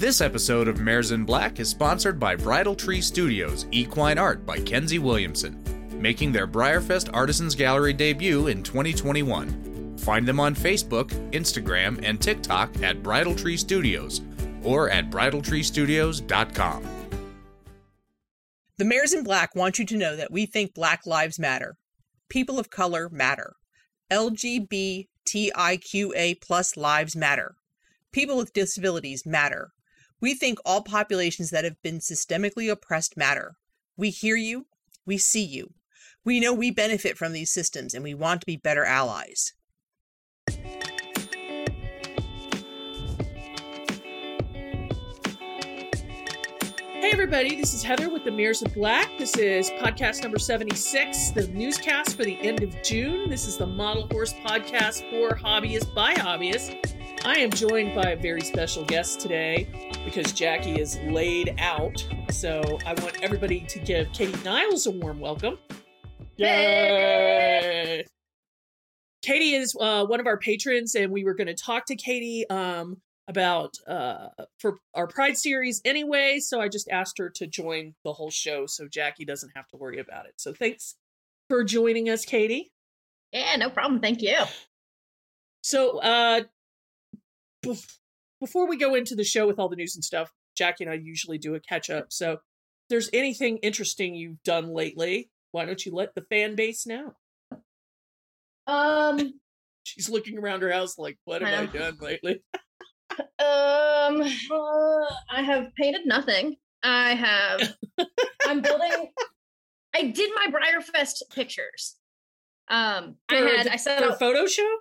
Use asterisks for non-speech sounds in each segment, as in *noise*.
This episode of Mares in Black is sponsored by Bridal Tree Studios Equine Art by Kenzie Williamson, making their BreyerFest Artisans Gallery debut in 2021. Find them on Facebook, Instagram, and TikTok at Bridal Tree Studios or at bridaltreestudios.com. The Mares in Black want you to know that we think Black Lives Matter. People of color matter. LGBTIQA plus lives matter. People with disabilities matter. We think all populations that have been systemically oppressed matter. We hear you. We see you. We know we benefit from these systems and we want to be better allies. Hey, everybody, this is Heather with the Mares in Black. This is podcast number 76, the newscast for the end of June. This is the Model Horse podcast for hobbyists by hobbyists. I am joined by a very special guest today because Jackie is laid out. So I want everybody to give Katie Niles a warm welcome. Yay! Katie is uh, one of our patrons, and we were going to talk to Katie um, about uh, for our Pride series anyway. So I just asked her to join the whole show, so Jackie doesn't have to worry about it. So thanks for joining us, Katie. Yeah, no problem. Thank you. So uh, before we go into the show with all the news and stuff, Jackie and I usually do a catch up. So if there's anything interesting you've done lately, why don't you let the fan base know? Um, *laughs* She's looking around her house like, what have I, I done lately? *laughs* um, uh, I have painted nothing. I have. I'm building. I did my BreyerFest pictures. Um, I had. I set for a photo show?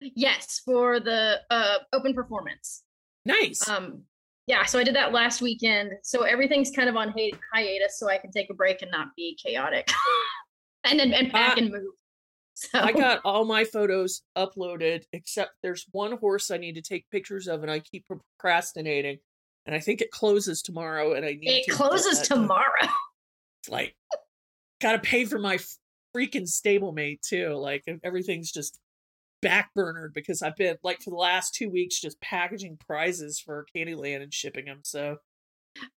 Yes, for the uh open performance. Nice. Um, yeah. So I did that last weekend. So everything's kind of on hi- hiatus, so I can take a break and not be chaotic, *laughs* and then and pack Ah. and move. So I got all my photos uploaded except there's one horse I need to take pictures of and I keep procrastinating. And I think it closes tomorrow and I need it to closes tomorrow. *laughs* It's like gotta pay for my freaking stablemate too. Like everything's just backburnered because I've been like for the last two weeks just packaging prizes for Candyland and shipping them. So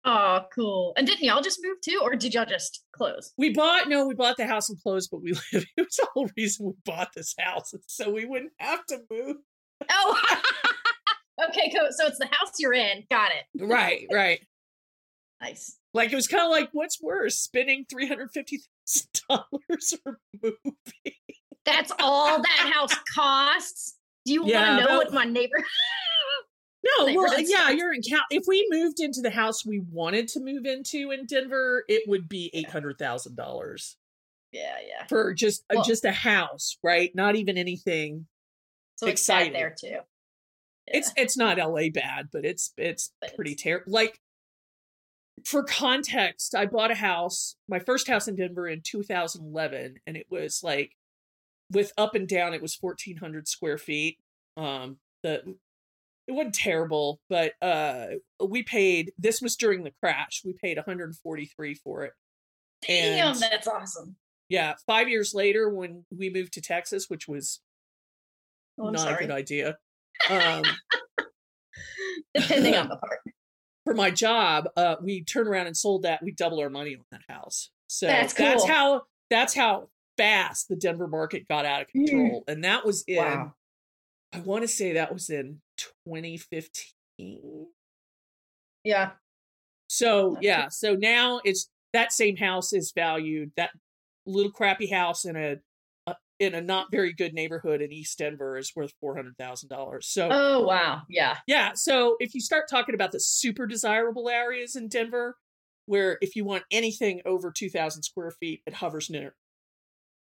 Oh, cool. And didn't y'all just move too, or did y'all just close? we bought no, we bought the house and closed, but we *laughs* live. It was the whole reason we bought this house, so we wouldn't have to move. Oh, *laughs* okay, cool. So it's the house you're in. Got it. Right, right. Nice. Like it was kind of like, what's worse, spending three hundred fifty thousand dollars *laughs* or moving? That's all that house *laughs* costs. Do you Yeah, want to know about- what my neighbor? *laughs* No, well, yeah, you're in count. If we moved into the house we wanted to move into in Denver, it would be eight hundred thousand dollars yeah, yeah. for just uh, Well- just a house, right? Not even anything. So Exciting. there too. It's it's not L.A. bad, but it's it's But pretty terrible. Like for context, I bought a house, my first house in Denver in 2011, and it was like with up and down, it was 1,400 square feet. Um, the it wasn't terrible, but uh, we paid. This was during the crash. We paid 143 for it. Damn, And- that's awesome. Yeah, five years later, when we moved to Texas, which was Oh, not a good idea. *laughs* Um, Depending on *laughs* the part. for my job, uh, we turn around and sold that. We double our money on that house. So That's that's how that's how fast the Denver market got out of Mm. control. And that was in Wow. I want to say that was in 2015. Yeah. So That's yeah, so now it's that same house is valued that little crappy house in a, a in a not very good neighborhood in East Denver is worth four hundred thousand dollars. So Oh wow. Yeah. yeah, so if you start talking about the super desirable areas in Denver, where if you want anything over 2,000 square feet, it hovers near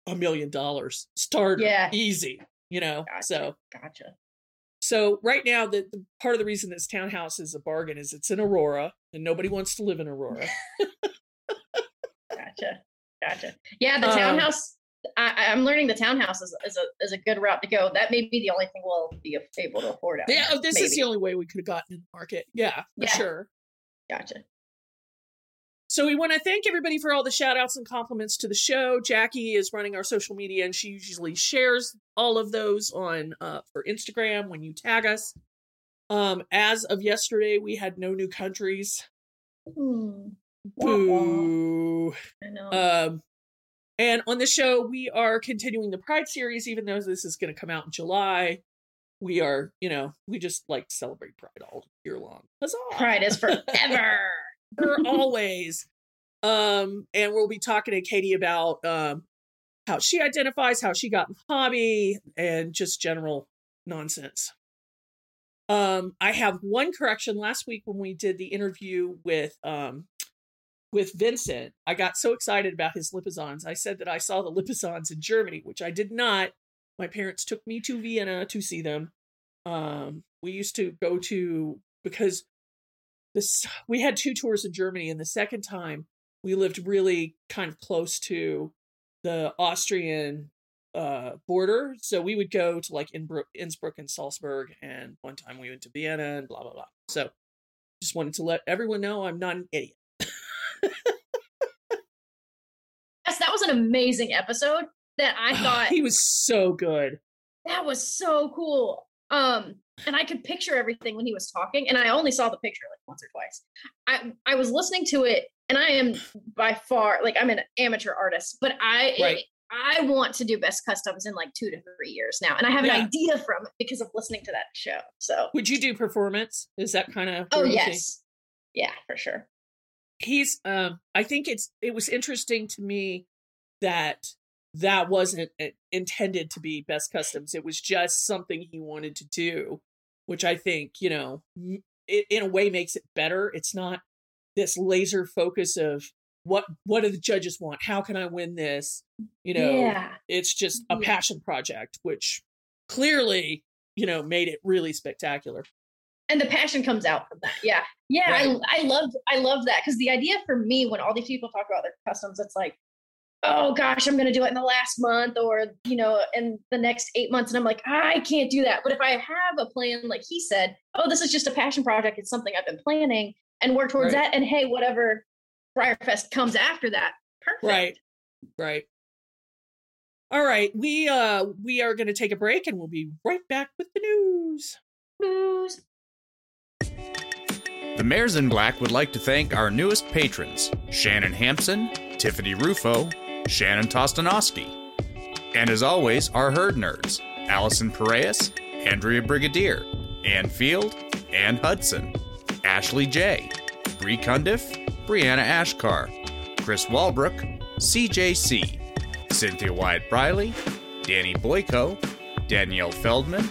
a million dollars. Start Yeah. easy, you know? Gotcha. So, Gotcha. so right now, the, the part of the reason this townhouse is a bargain is it's in Aurora and nobody wants to live in Aurora. *laughs* Gotcha. Gotcha. Yeah, the Um, townhouse. I, I- I'm learning the townhouse is, is a is a good route to go. That may be the only thing we'll be able to afford. out yeah, oh, this is the only way we could have gotten in the market. Yeah, for Yeah. sure. Gotcha. So we want to thank everybody for all the shout outs and compliments to the show. Jackie is running our social media and she usually shares all of those on uh, for Instagram when you tag us. Um, as of yesterday, we had no new countries. Hmm. Boo. I know. Um, and on the show, we are continuing the Pride series, even though this is going to come out in July. We are, you know, we just like to celebrate Pride all year long. Huzzah! Pride is *laughs* forever. *laughs* always. Um, and we'll be talking to Katie about um how she identifies, how she got in the hobby, and just general nonsense. Um, I have one correction. Last week when we did the interview with um with Vincent, I got so excited about his lipizzans. I said that I saw the lipizzans in Germany, which I did not. My parents took me to Vienna to see them. Um, we used to go to because this we had two tours in Germany, and the second time we lived really kind of close to the Austrian uh, border, so we would go to like Innsbruck, Innsbruck and Salzburg, and one time we went to Vienna and blah blah blah. So just wanted to let everyone know I'm not an idiot. yes, that was an amazing episode that I *sighs* thought he was so good. that was so cool. Um, and I could picture everything when he was talking, and I only saw the picture like once or twice. I I was listening to it, and I am by far like I'm an amateur artist, but I Right. I want to do best customs in like two to three years now, and I have Yeah. an idea from it because of listening to that show. So, Would you do performance? Is that kind of oh yes, yeah, for sure. he's um i think it's it was interesting to me that that wasn't uh, intended to be best customs it was just something he wanted to do which i think you know it, in a way makes it better. It's not this laser focus of what what do the judges want? How can i win this? You know yeah, it's just a passion project which clearly you know made it really spectacular. And the passion comes out from that. Yeah, yeah, Right. I I love I love that because the idea for me when all these people talk about their customs, it's like, oh gosh, I'm gonna do it in the last month or you know in the next eight months, and I'm like, I can't do that. But if I have a plan, like he said, oh, this is just a passion project. It's something I've been planning and work towards Right. that. And hey, whatever BreyerFest comes after that, perfect. Right. Right. All right, we uh we are going to take a break and we'll be right back with the news. News. The Mares in Black would like to thank our newest patrons Shannon Hampson, Tiffany Rufo, Shannon Tostanowski. And as always, our herd nerds Allison Pareas, Andrea Brigadier, Ann Field, Ann Hudson, Ashley J., Bree Cundiff, Brianna Ashkar, Chris Walbrook, CJC, Cynthia Wyatt Briley, Danny Boyko, Danielle Feldman,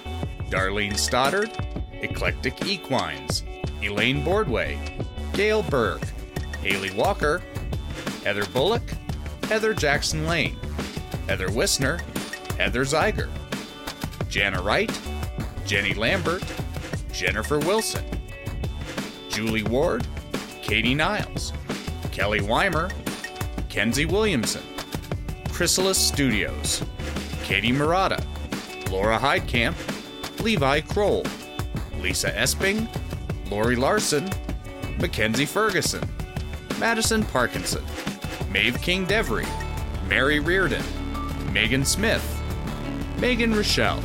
Darlene Stoddard, Eclectic Equines, Elaine Boardway, Gail Berg, Haley Walker, Heather Bullock, Heather Jackson Lane, Heather Wisner, Heather Zeiger, Jana Wright, Jenny Lambert, Jennifer Wilson, Julie Ward, Katie Niles, Kelly Weimer, Kenzie Williamson, Chrysalis Studios, Katie Murata, Laura Heidkamp, Levi Kroll, Lisa Esping, Lori Larson, Mackenzie Ferguson, Madison Parkinson, Maeve King Devery, Mary Reardon, Megan Smith, Megan Rochelle,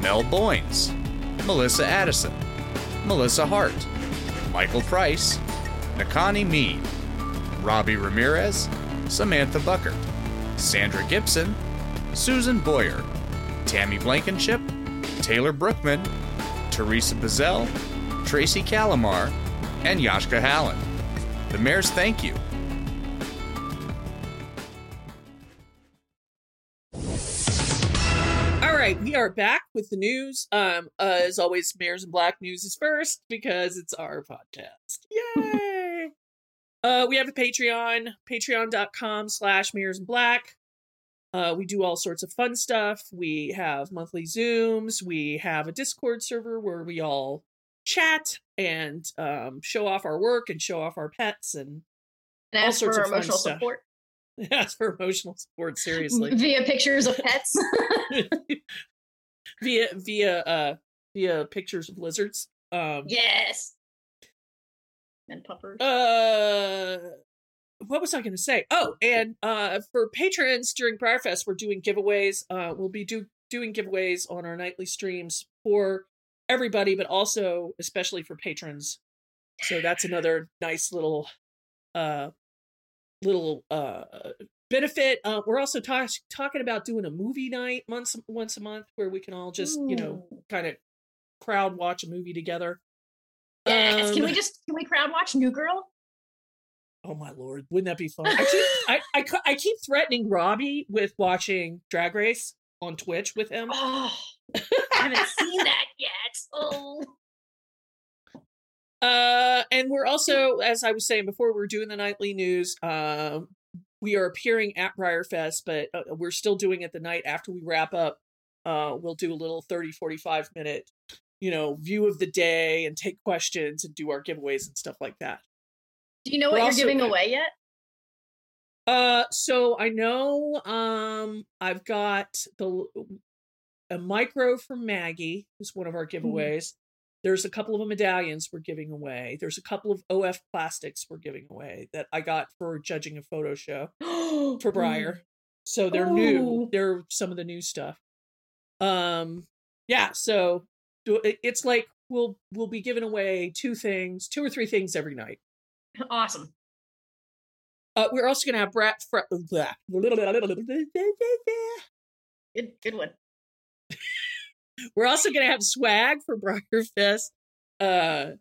Mel Boynes, Melissa Addison, Melissa Hart, Michael Price, Nakani Mead, Robbie Ramirez, Samantha Buckert, Sandra Gibson, Susan Boyer, Tammy Blankenship, Taylor Brookman, Teresa Bazell, Tracy Calamar, and Yashka Hallen. The mayor's thank you. Are back with the news. Um uh, as always, Mares and Black news is first because it's our podcast. Yay! uh we have a Patreon, patreon.com slash Mares and Black. Uh, we do all sorts of fun stuff. We have monthly Zooms. We have a Discord server where we all chat and um, show off our work and show off our pets and And All ask sorts for of fun emotional stuff. support *laughs* ask for emotional support. Seriously, *laughs* via pictures of pets. *laughs* via via uh via pictures of lizards. Um, yes. And puppers. uh what was I going to say? Oh, and uh for patrons during BreyerFest, we're doing giveaways. Uh we'll be do doing giveaways on our nightly streams for everybody, but also especially for patrons. So that's another nice little uh little uh benefit. Uh, we're also talk- talking about doing a movie night once once a month where we can all just you know kind of crowd watch a movie together. Yes. can Um, we just can we crowd watch New Girl? Oh my lord, wouldn't that be fun? I keep I, I I keep threatening Robbie with watching Drag Race on Twitch with him. Oh, I haven't seen that yet. Oh, Uh, and we're also, as I was saying before, we're doing the nightly news. Um, we are appearing at BreyerFest, but uh, we're still doing it the night after we wrap up. Uh, we'll do a little 30, 45 minute, you know, view of the day and take questions and do our giveaways and stuff like that. do you know We're what you're also- giving away yet? Uh, so I know, um, I've got the a micro from Maggie, who's one of our giveaways. There's a couple of medallions we're giving away. There's a couple of OF plastics we're giving away that I got for judging a photo show for Breyer. So they're new. They're some of the new stuff. Um, yeah. So it's like we'll we'll be giving away two things, two or three things every night. Awesome. Uh, we're also gonna have Brat. Fr- blah. Good, good one. We're also gonna have swag for BreyerFest. *laughs* Uh,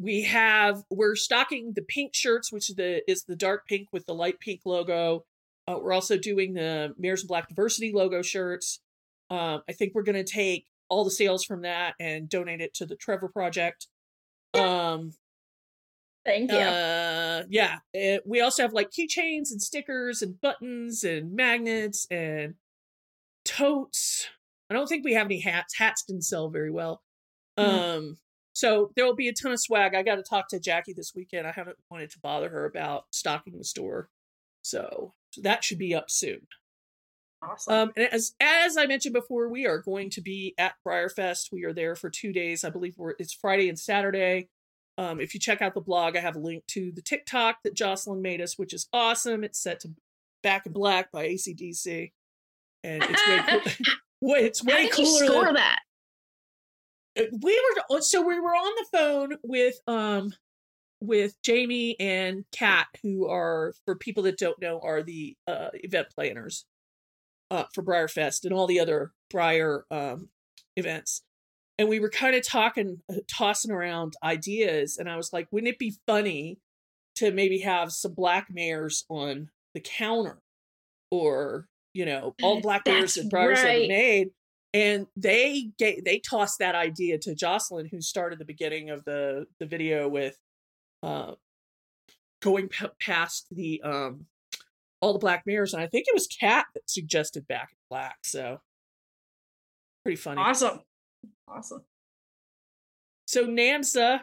we have we're stocking the pink shirts, which is the is the dark pink with the light pink logo. Uh, we're also doing the Mares and Black Diversity logo shirts. Um, I think we're gonna take all the sales from that and donate it to the Trevor Project. Um, Thank you. uh, yeah. Uh, we also have like keychains and stickers and buttons and magnets and totes. I don't think we have any hats. Hats didn't sell very well. Hmm. Um, so there will be a ton of swag. I got to talk to Jackie this weekend. I haven't wanted to bother her about stocking the store, so, so that should be up soon. awesome. Um, and as as I mentioned before, we are going to be at BreyerFest. We are there for two days. I believe we're it's Friday and Saturday. Um, if you check out the blog, I have a link to the TikTok that Jocelyn made us, which is awesome. It's set to Back in Black by ACDC, and it's way cool. *laughs* *laughs* Wait, it's How way did you cooler. score than- that? uh, we were so we were on the phone with um with Jamie and Kat, who are for people that don't know are the uh, event planners uh, for BreyerFest and all the other Breyer um, events. And we were kind of talking, uh, tossing around ideas, and I was like, "Wouldn't it be funny to maybe have some black mares on the counter, or you know, all the black mayors That's that Breyer's ever made?" and they gave, they tossed that idea to Jocelyn, who started the beginning of the the video with uh, going p- past the um all the black mirrors, and I think it was Kat that suggested Back in Black. So pretty funny. Awesome. Awesome. So NAMHSA,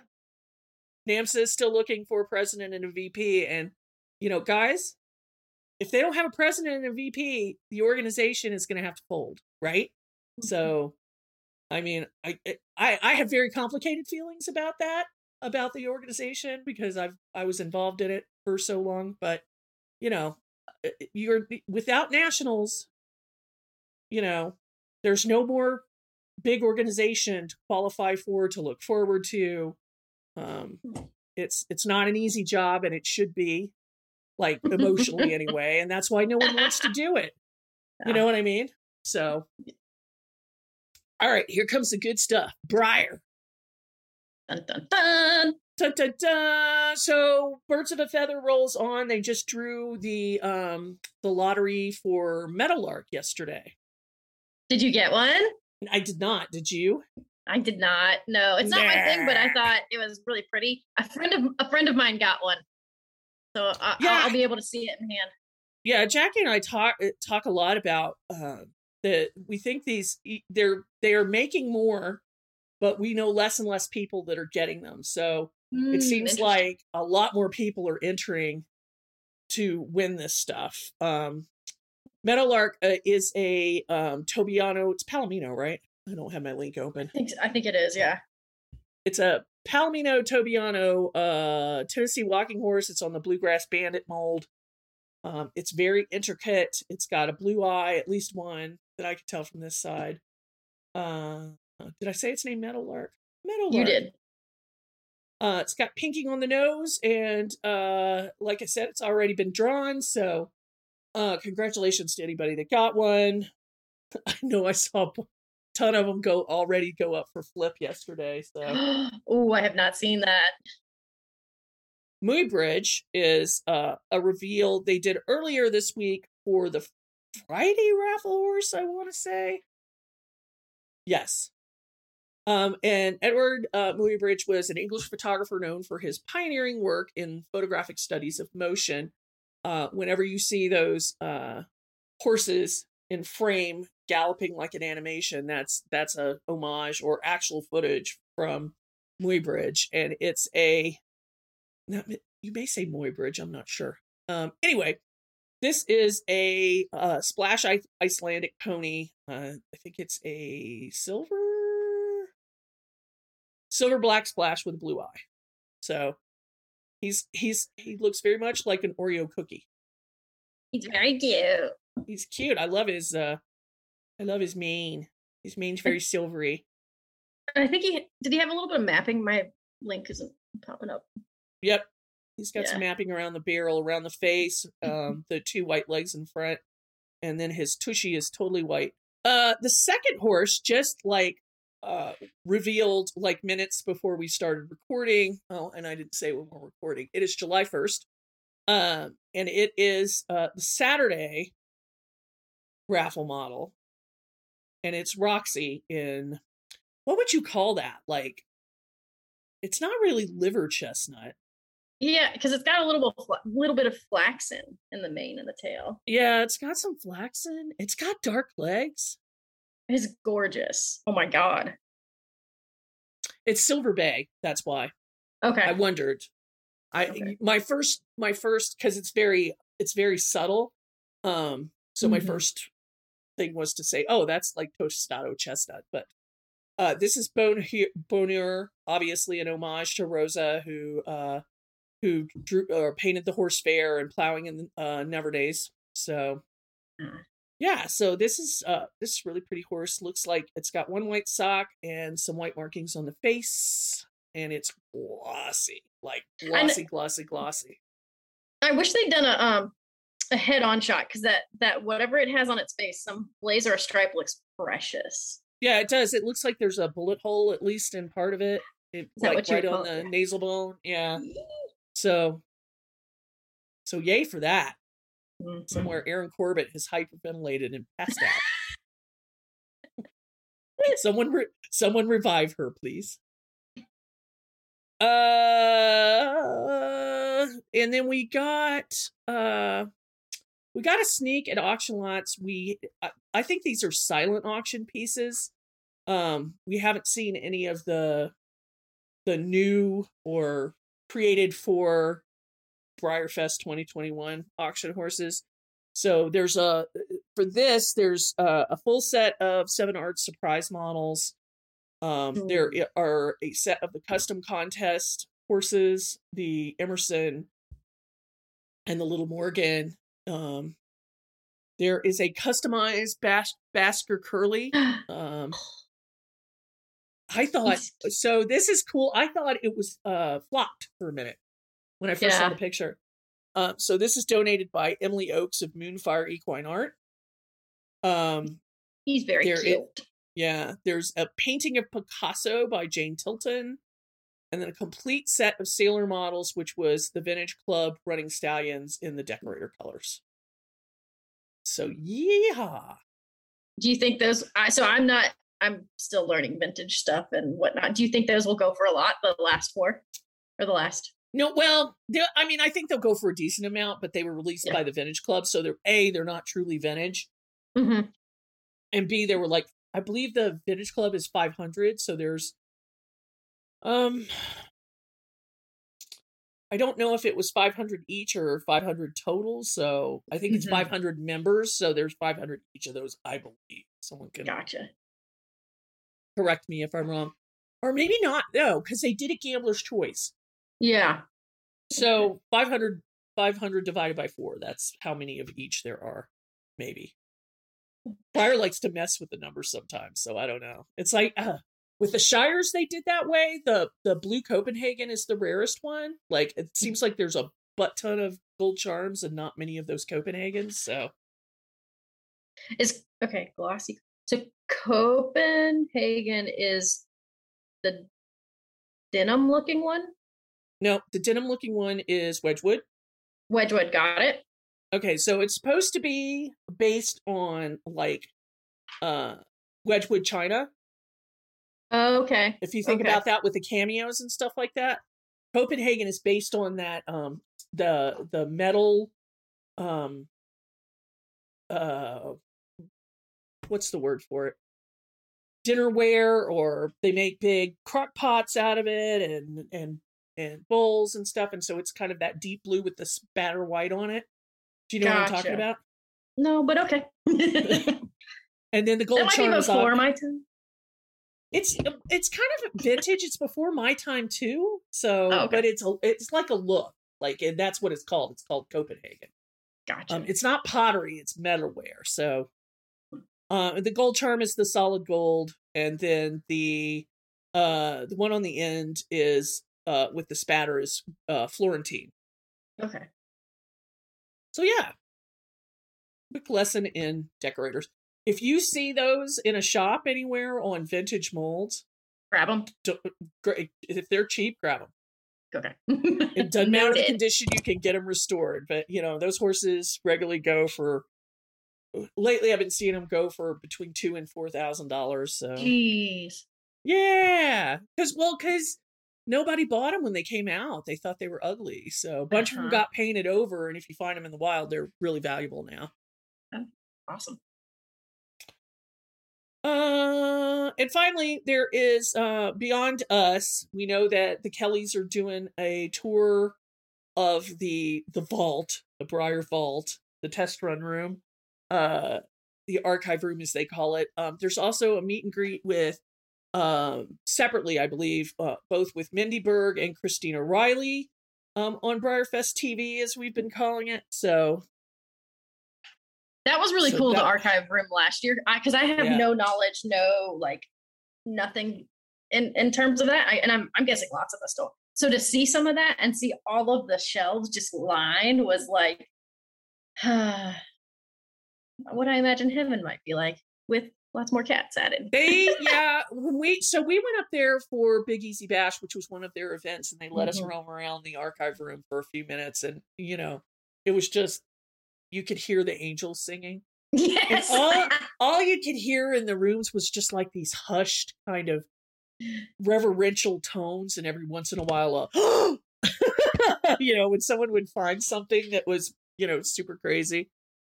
NAMHSA is still looking for a president and a VP, and you know, guys, if they don't have a president and a VP, the organization is going to have to fold, right? So, I mean, I I I have very complicated feelings about that about the organization because I've I was involved in it for so long, but you know, uh, you're without nationals, you know, there's no more big organization to qualify for to look forward to. Um, it's it's not an easy job, and it should be like *laughs* emotionally anyway, and that's why no one wants to do it. You know what I mean? So, all right, here comes the good stuff. Breyer. Dun, dun, dun. Dun, dun, dun. So Birds of a Feather rolls on. They just drew the um the lottery for Meadowlark yesterday. Did you get one? I did not. Did you? I did not. No, it's not my thing, but I thought it was really pretty. A friend of a friend of mine got one, so I, Yeah. I'll, I'll be able to see it in hand. Yeah, Jackie and I talk uh, talk a lot about uh, that. We think these they're they are making more, but we know less and less people that are getting them. So Mm, it seems like a lot more people are entering to win this stuff. Um, Meadowlark uh, is a um, Tobiano. It's Palomino, right? I don't have my link open. I think, I think it is. Yeah. It's a Palomino Tobiano uh, Tennessee walking horse. It's on the Bluegrass Bandit mold. Um, it's very intricate. It's got a blue eye, at least one that I could tell from this side. Uh, did I say its name Meadowlark. You did. Uh, it's got pinking on the nose, and uh, like I said, it's already been drawn. So, uh, congratulations to anybody that got one. *laughs* I know I saw ton of them go already go up for flip yesterday. So, *gasps* oh, I have not seen that. Muybridge is uh, a reveal they did earlier this week for the Friday raffle horse. I want to say, yes. Um, and Edward uh, Muybridge was an English photographer known for his pioneering work in photographic studies of motion. Uh, whenever you see those uh, horses in frame galloping like an animation, that's that's a homage or actual footage from Muybridge, and it's a not, you may say Muybridge, I'm not sure. Um, anyway, this is a uh, splash Icelandic pony. Uh, I think it's a silver silver black splash with a blue eye. So he's he's he looks very much like an Oreo cookie. He's very cute. He's cute. I love his uh I love his mane. His mane's very silvery. I think he did he have a little bit of mapping? My link isn't popping up. Yep. He's got Yeah. some mapping around the barrel, around the face, um, *laughs* the two white legs in front, and then his tushy is totally white. Uh, the second horse just like uh revealed like minutes before we started recording. Oh, and I didn't say when we're recording. It is July first, um, and it is uh the Saturday raffle model, and it's Roxy in what would you call that? Like, it's not really liver chestnut. Yeah, because it's got a little little bit of flaxen in the mane and the tail. Yeah, it's got some flaxen. It's got dark legs. It's gorgeous. Oh my god. It's Silver Bay. That's why Okay. I wondered. I Okay. my first my first because it's very it's very subtle. Um, so my Mhm. first thing was to say, oh, that's like tostado chestnut, but uh, this is Bon Bonheur, obviously an homage to Rosa, who uh, who drew or painted the horse fair and plowing in uh, Nivernais. So Mm. yeah, so this is uh this is really pretty horse. Looks like it's got one white sock and some white markings on the face, and it's glossy, like glossy, glossy, glossy. I wish they'd done a um a head on shot because that that whatever it has on its face, some blazer or stripe looks precious. Yeah, it does. It looks like there's a bullet hole at least in part of it. It that like right on the it? nasal bone. Yeah. So so yay for that. Mhm. Somewhere Aaron Corbett has hyperventilated and passed out. *laughs* someone re- someone revive her, please. Uh and then we got uh we got a sneak at auction lots. We I, I think these are silent auction pieces. Um we haven't seen any of the the new or created for BreyerFest 2021 auction horses. So there's a for this there's a, a full set of seven art surprise models. Um, there are a set of the custom contest horses, the Emerson and the Little Morgan. Um, there is a customized Bas- Bashkir Curly. *gasps* Um, I thought so. This is cool. I thought it was uh flopped for a minute when I first saw the picture. Uh, so this is donated by Emily Oakes of Moonfire Equine Art. Um, He's very cute. it- yeah, there's a painting of Picasso by Jane Tilton, and then a complete set of sailor models, which was the Vintage Club Running Stallions in the decorator colors. So yeah, Do you think those? I, so I'm not. I'm still learning vintage stuff and whatnot. Do you think those will go for a lot? The last four, or the last? no, well, I mean, I think they'll go for a decent amount, but they were released Yeah. by the Vintage Club, so they're a they're not truly vintage, Mm-hmm. and b they were like I believe the Vintage Club is 500, so there's um I don't know if it was 500 each or 500 total, so I think it's Mhm. 500 members, so there's 500 each of those, I believe. Someone can Gotcha. correct me if I'm wrong. Or maybe not, no, because they did a gambler's choice. Yeah. So 500, 500 divided by four, that's how many of each there are, maybe. Fire likes to mess with the numbers sometimes, so I don't know. It's like, uh, with the shires they did that way the the blue copenhagen is the rarest one like it seems like there's a butt ton of gold charms and not many of those copenhagens so Is okay, glossy. So Copenhagen is the denim looking one. no the denim looking one is wedgwood Wedgwood got it. okay so it's supposed to be based on like uh wedgwood china Okay. if you think Okay. about that with the cameos and stuff like that copenhagen is based on that um the the metal um uh what's the word for it dinnerware or they make big crock pots out of it and and and bowls and stuff and so it's kind of that deep blue with the spatter white on it do you know what i'm talking about No, but okay. *laughs* *laughs* and then the gold might be before my time. It's it's kind of vintage. It's before my time too. So, Oh, okay. but it's a it's like a look, like and that's what it's called. It's called Copenhagen. Gotcha. Um, it's not pottery. It's metalware. So, uh, the gold charm is the solid gold, and then the uh the one on the end is uh with the spatter is uh Florentine. okay. So yeah, quick lesson in decorators. If you see those in a shop anywhere on vintage molds, Grab them. If they're cheap, grab them. Okay. It doesn't *laughs* matter the condition; you can get them restored. But you know, those horses regularly go for. Lately, I've been seeing them go for between two and four thousand dollars. So Jeez. yeah, because well, because nobody bought them when they came out. They thought they were ugly. So a bunch of Uh-huh. them got painted over, and if you find them in the wild, they're really valuable now. Awesome. Uh, and finally, there is uh Beyond Us. We know that the Kellys are doing a tour of the the vault, the Breyer Vault, the test run room, uh, the archive room as they call it. Um, there's also a meet and greet with, um, separately, I believe, uh, both with Mindy Berg and Christina Riley, um, on BreyerFest TV as we've been calling it. So That was really So cool. that- the archive room last year, because I, have Yeah. no knowledge, no like nothing in in terms of that. I, and I'm I'm guessing lots of us don't. So to see some of that and see all of the shelves just lined was like, *sighs* what I imagine heaven might be like with lots more cats added. They *laughs* yeah, when we so we went up there for Big Easy Bash, which was one of their events, and they let us Mhm. roam around the archive room for a few minutes, and you know, it was just you could hear the angels singing. *laughs* Yes. all- *laughs* All you could hear in the rooms was just like these hushed kind of reverential tones, and every once in a while, a *gasps* you know, when someone would find something that was you know super crazy.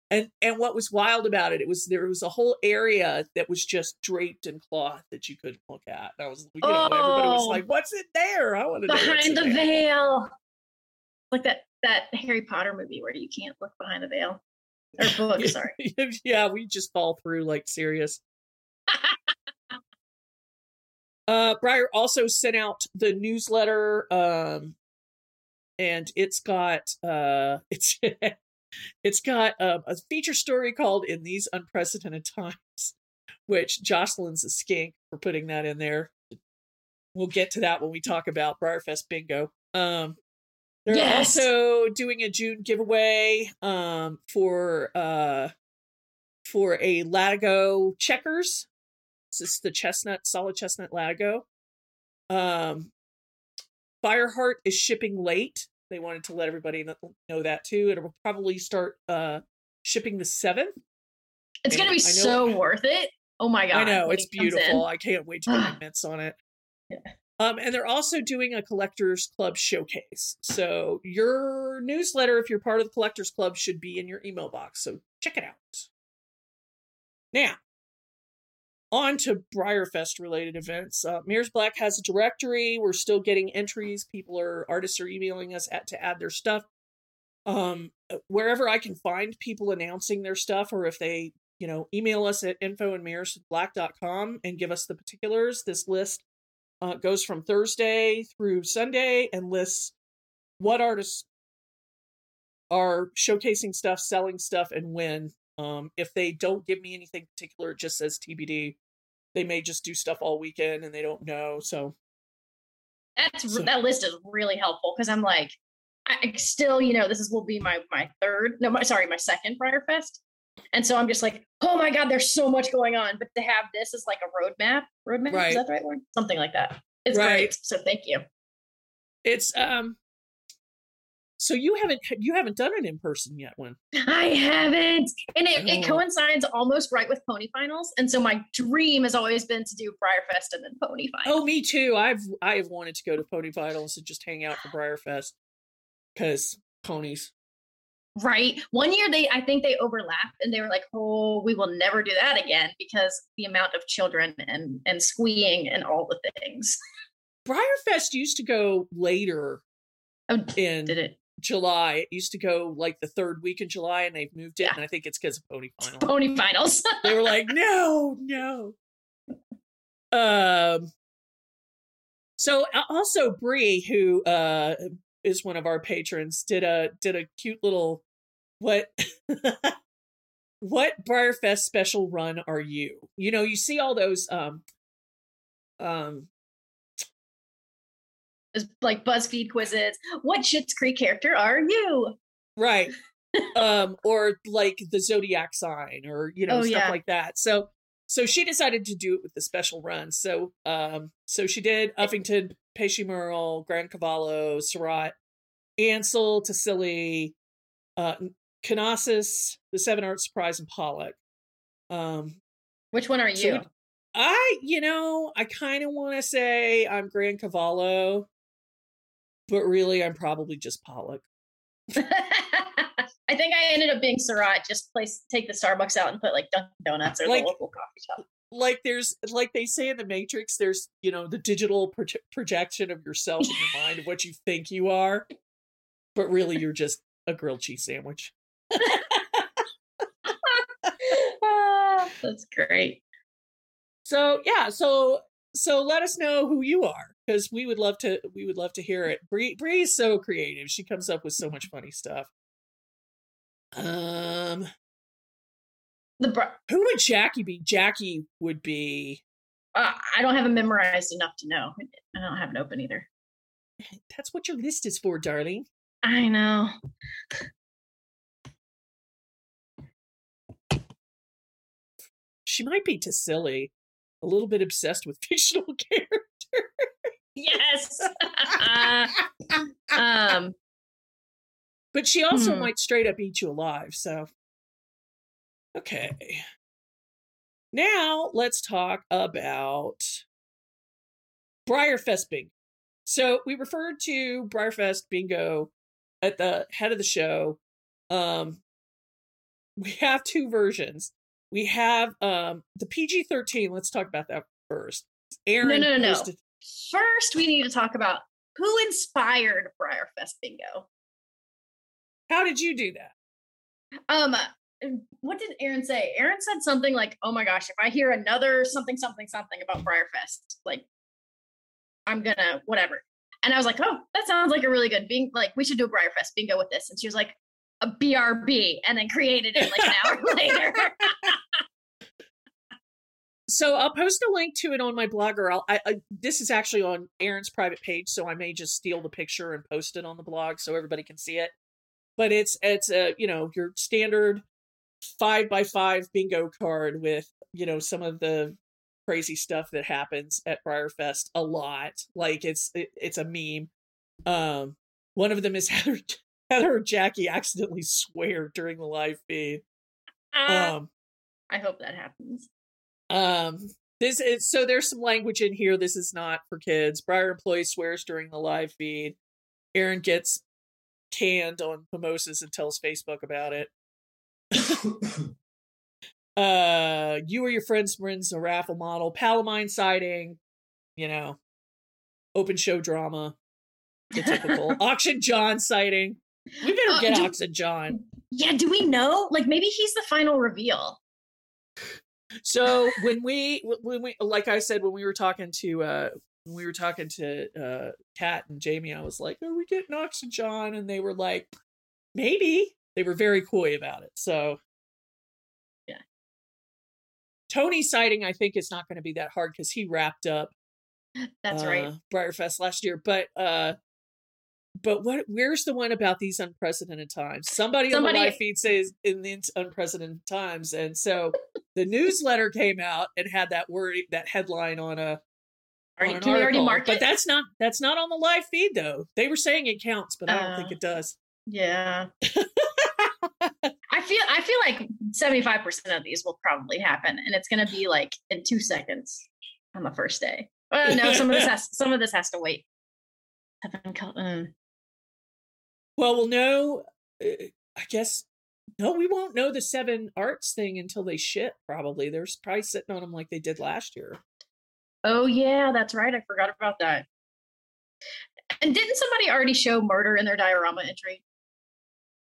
And and what was wild about it, it was there was a whole area that was just draped in cloth that you couldn't look at. And I was, you know, everybody was Oh. like, "What's in there? I want to behind in the there." veil. Like that that Harry Potter movie where you can't look behind the veil. Or *laughs* book, sorry. *laughs* yeah, we just fall through like serious. *laughs* Uh, Breyer also sent out the newsletter, um, and it's got uh, it's it's got um, a feature story called "In These Unprecedented Times," which Jocelyn's a skink for putting that in there. We'll get to that when we talk about BreyerFest Bingo. Um, they're Yes. also doing a June giveaway um, for uh, for a Latigo checkers. This is the chestnut, solid chestnut Latigo. Um, Fireheart is shipping late. They wanted to let everybody know that too. It'll probably start uh, shipping the seventh. It's gonna be so worth it. Oh my god. I know it's it beautiful. I can't wait to get my *sighs* mitts on it. Yeah. Um, and they're also doing a collectors club showcase. So your newsletter, if you're part of the collectors club, should be in your email box. So check it out. Now, on to Briarfest related events. Uh, Mears Black has a directory. We're still getting entries. People are artists are emailing us at, to add their stuff. Um, wherever I can find people announcing their stuff, or if they you know, email us at info and and give us the particulars. This list uh, goes from Thursday through Sunday and lists what artists are showcasing stuff, selling stuff, and when. Um, if they don't give me anything particular, it just says TBD, they may just do stuff all weekend and they don't know. So That's So- that list is really helpful because I'm like, I still, you know, this is will be my my third, no, my sorry, my second BreyerFest, and so I'm just like, oh my god, there's so much going on. But to have this as like a roadmap, roadmap Right. is that the right word? Something like that. It's Right. great. So thank you. it's um. So you haven't you haven't done an in person yet, one. I haven't, and it, it Oh. coincides almost right with Pony Finals, and so my dream has always been to do BreyerFest and then Pony Finals. Oh, me too. I've I've wanted to go to Pony Finals and just hang out for BreyerFest because ponies. Right. One year they I think they overlapped and they were like, "Oh, we will never do that again because the amount of children and and squeeing and all the things." BreyerFest used to go later Oh, in did it? July. It used to go like the third week in July, and they've moved it. Yeah. And I think it's because of Pony finals. Pony Finals. *laughs* they were like, no, no. Um. So also Bree, who uh is one of our patrons, did a did a cute little what *laughs* what BreyerFest special run are you? You know, you see all those um um It's like BuzzFeed quizzes. What Schitt's Creek character are you? right *laughs* um or like the zodiac sign or you know Oh, stuff yeah. like that so so she decided to do it with the special run so um so she did uffington pesci merle grand cavallo surratt ansel tassili uh Canassus, the seven Arts surprise and pollock um Which one are so you? i you know i kind of want to say i'm grand cavallo but really i'm probably just pollock *laughs* I think I ended up being Surratt. Just place take the Starbucks out and put like Dunkin' Donuts or Like- the local coffee shop. like there's like they say in the matrix there's you know the digital proje- projection of yourself in your mind of what you think you are but really you're just a grilled cheese sandwich Ah, that's great. so yeah so so let us know who you are because we would love to we would love to hear it Bree Bree is so creative she comes up with so much funny stuff um The br- who would Jackie be Jackie would be uh, I don't have it memorized enough to know. I don't have it open either. that's what your list is for darling I know. She might be to silly a little bit obsessed with *laughs* fictional characters Yes. *laughs* um. But she also Hmm. might straight up eat you alive. So, okay. Now let's talk about BreyerFest Bingo. So we referred to BreyerFest Bingo at the head of the show. Um, we have two versions. We have um the PG thirteen. Let's talk about that first. Aaron no, no, no. posted- First, we need to talk about who inspired BreyerFest Bingo. How did you do that? Um, what did Aaron say? Aaron said something like, "Oh my gosh, if I hear another something, something, something about BreyerFest, like, I'm gonna whatever." And I was like, "Oh, that sounds like a really good being. Like, we should do a BreyerFest bingo with this." And she was like, "A BRB," and then created it like an hour *laughs* later. so I'll post a link to it on my blog, or I'll. I, I, this is actually on Aaron's private page, so I may just steal the picture and post it on the blog so everybody can see it. But it's it's a you know your standard five by five bingo card with you know some of the crazy stuff that happens at BreyerFest a lot. Like it's it, it's a meme. Um, one of them is *laughs* Heather *laughs* Heather or Jackie accidentally swear during the live feed. Ah, Um, I hope that happens. um, this is so there's some language in here. This is not for kids. Briar employee swears during the live feed. Aaron gets canned on mimosas and tells Facebook about it. *coughs* uh, you or your friends wins a raffle model, Palamine sighting, you know, open show drama, the typical *laughs* auction John sighting. We better Uh, get do- auction John. Yeah, do we know? Like, maybe he's the final reveal. So when we when we like I said when we were talking to uh when we were talking to uh Kat and Jamie, I was like, Are we getting auction John? And they were like, Maybe. They were very coy about it. So Yeah. Tony sighting, I think, is not going to be that hard because he wrapped up. That's uh, right. BreyerFest last year, but uh, but what? Where's the one about these unprecedented times? Somebody, Somebody- on the live feed says in these unprecedented times, and so the newsletter came out and had that word, that headline on a. Are on can we already article. mark But that's not that's not on the live feed though. They were saying it counts, but I don't think Oh. it does. Yeah. *laughs* I feel I feel like 75% of these will probably happen and it's going to be like in 2 seconds on the first day. Uh, no, some of this *laughs* has some of this has to wait. Seven. Well, we'll know. Uh, I guess no, we won't know the seven arts thing until they ship. Probably there's probably sitting on them like they did last year. Oh yeah, that's right. I forgot about that. And didn't somebody already show murder in their diorama entry?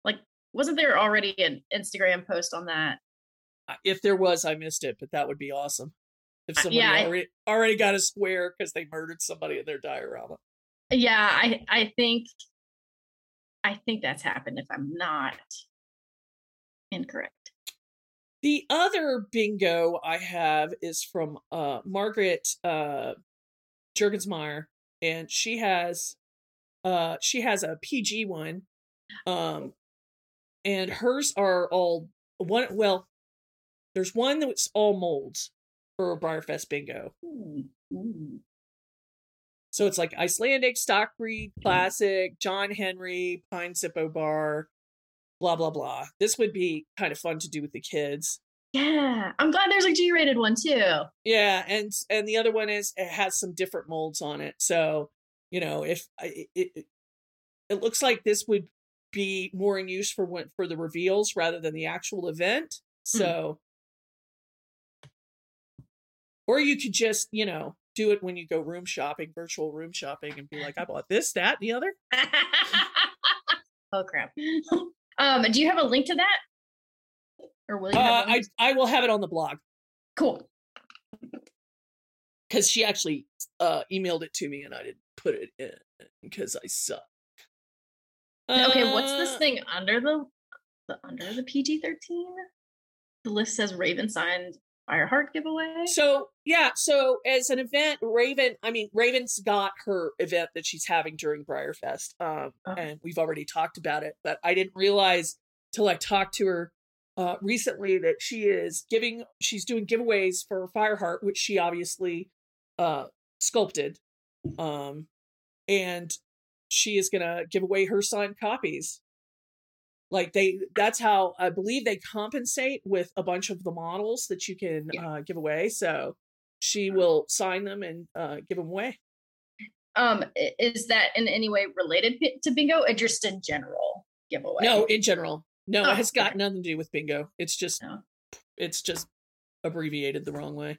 Like wasn't there already an Instagram post on that? If there was, I missed it, but that would be awesome. If somebody yeah, I- already already got a square because they murdered somebody in their diorama. Yeah, I I think I think that's happened if I'm not incorrect. The other bingo I have is from uh, Margaret uh, Jurgensmeyer, and she has uh, she has a PG one, um, and hers are all one. Well, there's one that's all molds for a BreyerFest bingo. So it's like Icelandic, stock breed, classic, John Henry, Pine Zippo bar, blah blah blah. This would be kind of fun to do with the kids. Yeah, I'm glad there's a G-rated one too. Yeah, and and the other one is it has some different molds on it. So you know, if I- it it, it looks like this would be more in use for when for the reveals rather than the actual event. Hmm. So, or you could just you know do it when you go room shopping, virtual room shopping, and be like, I bought this, that, and the other. *laughs* oh crap. Um, do you have a link to that? Or will you? Uh, I? I will have it on the blog Cool. because she actually uh emailed it to me and I didn't put it in because I suck. Okay, what's this Uh, thing under the, the under the PG-13? The list says Raven signed Fireheart giveaway. So yeah, so as an event, Raven, I mean, Raven's got her event that she's having during BreyerFest, um, Oh. and we've already talked about it. But I didn't realize till I talked to her uh, recently that she is giving, she's doing giveaways for Fireheart, which she obviously uh, sculpted, um, and she is gonna give away her signed copies. Like they, that's how I believe they compensate with a bunch of the models that you can Yeah. uh, give away. So she will sign them and uh, give them away. Um, is that in any way related to bingo, or just in general giveaway? No, in general, no, Oh, it has got okay. nothing to do with bingo. It's just, No. it's just abbreviated the wrong way.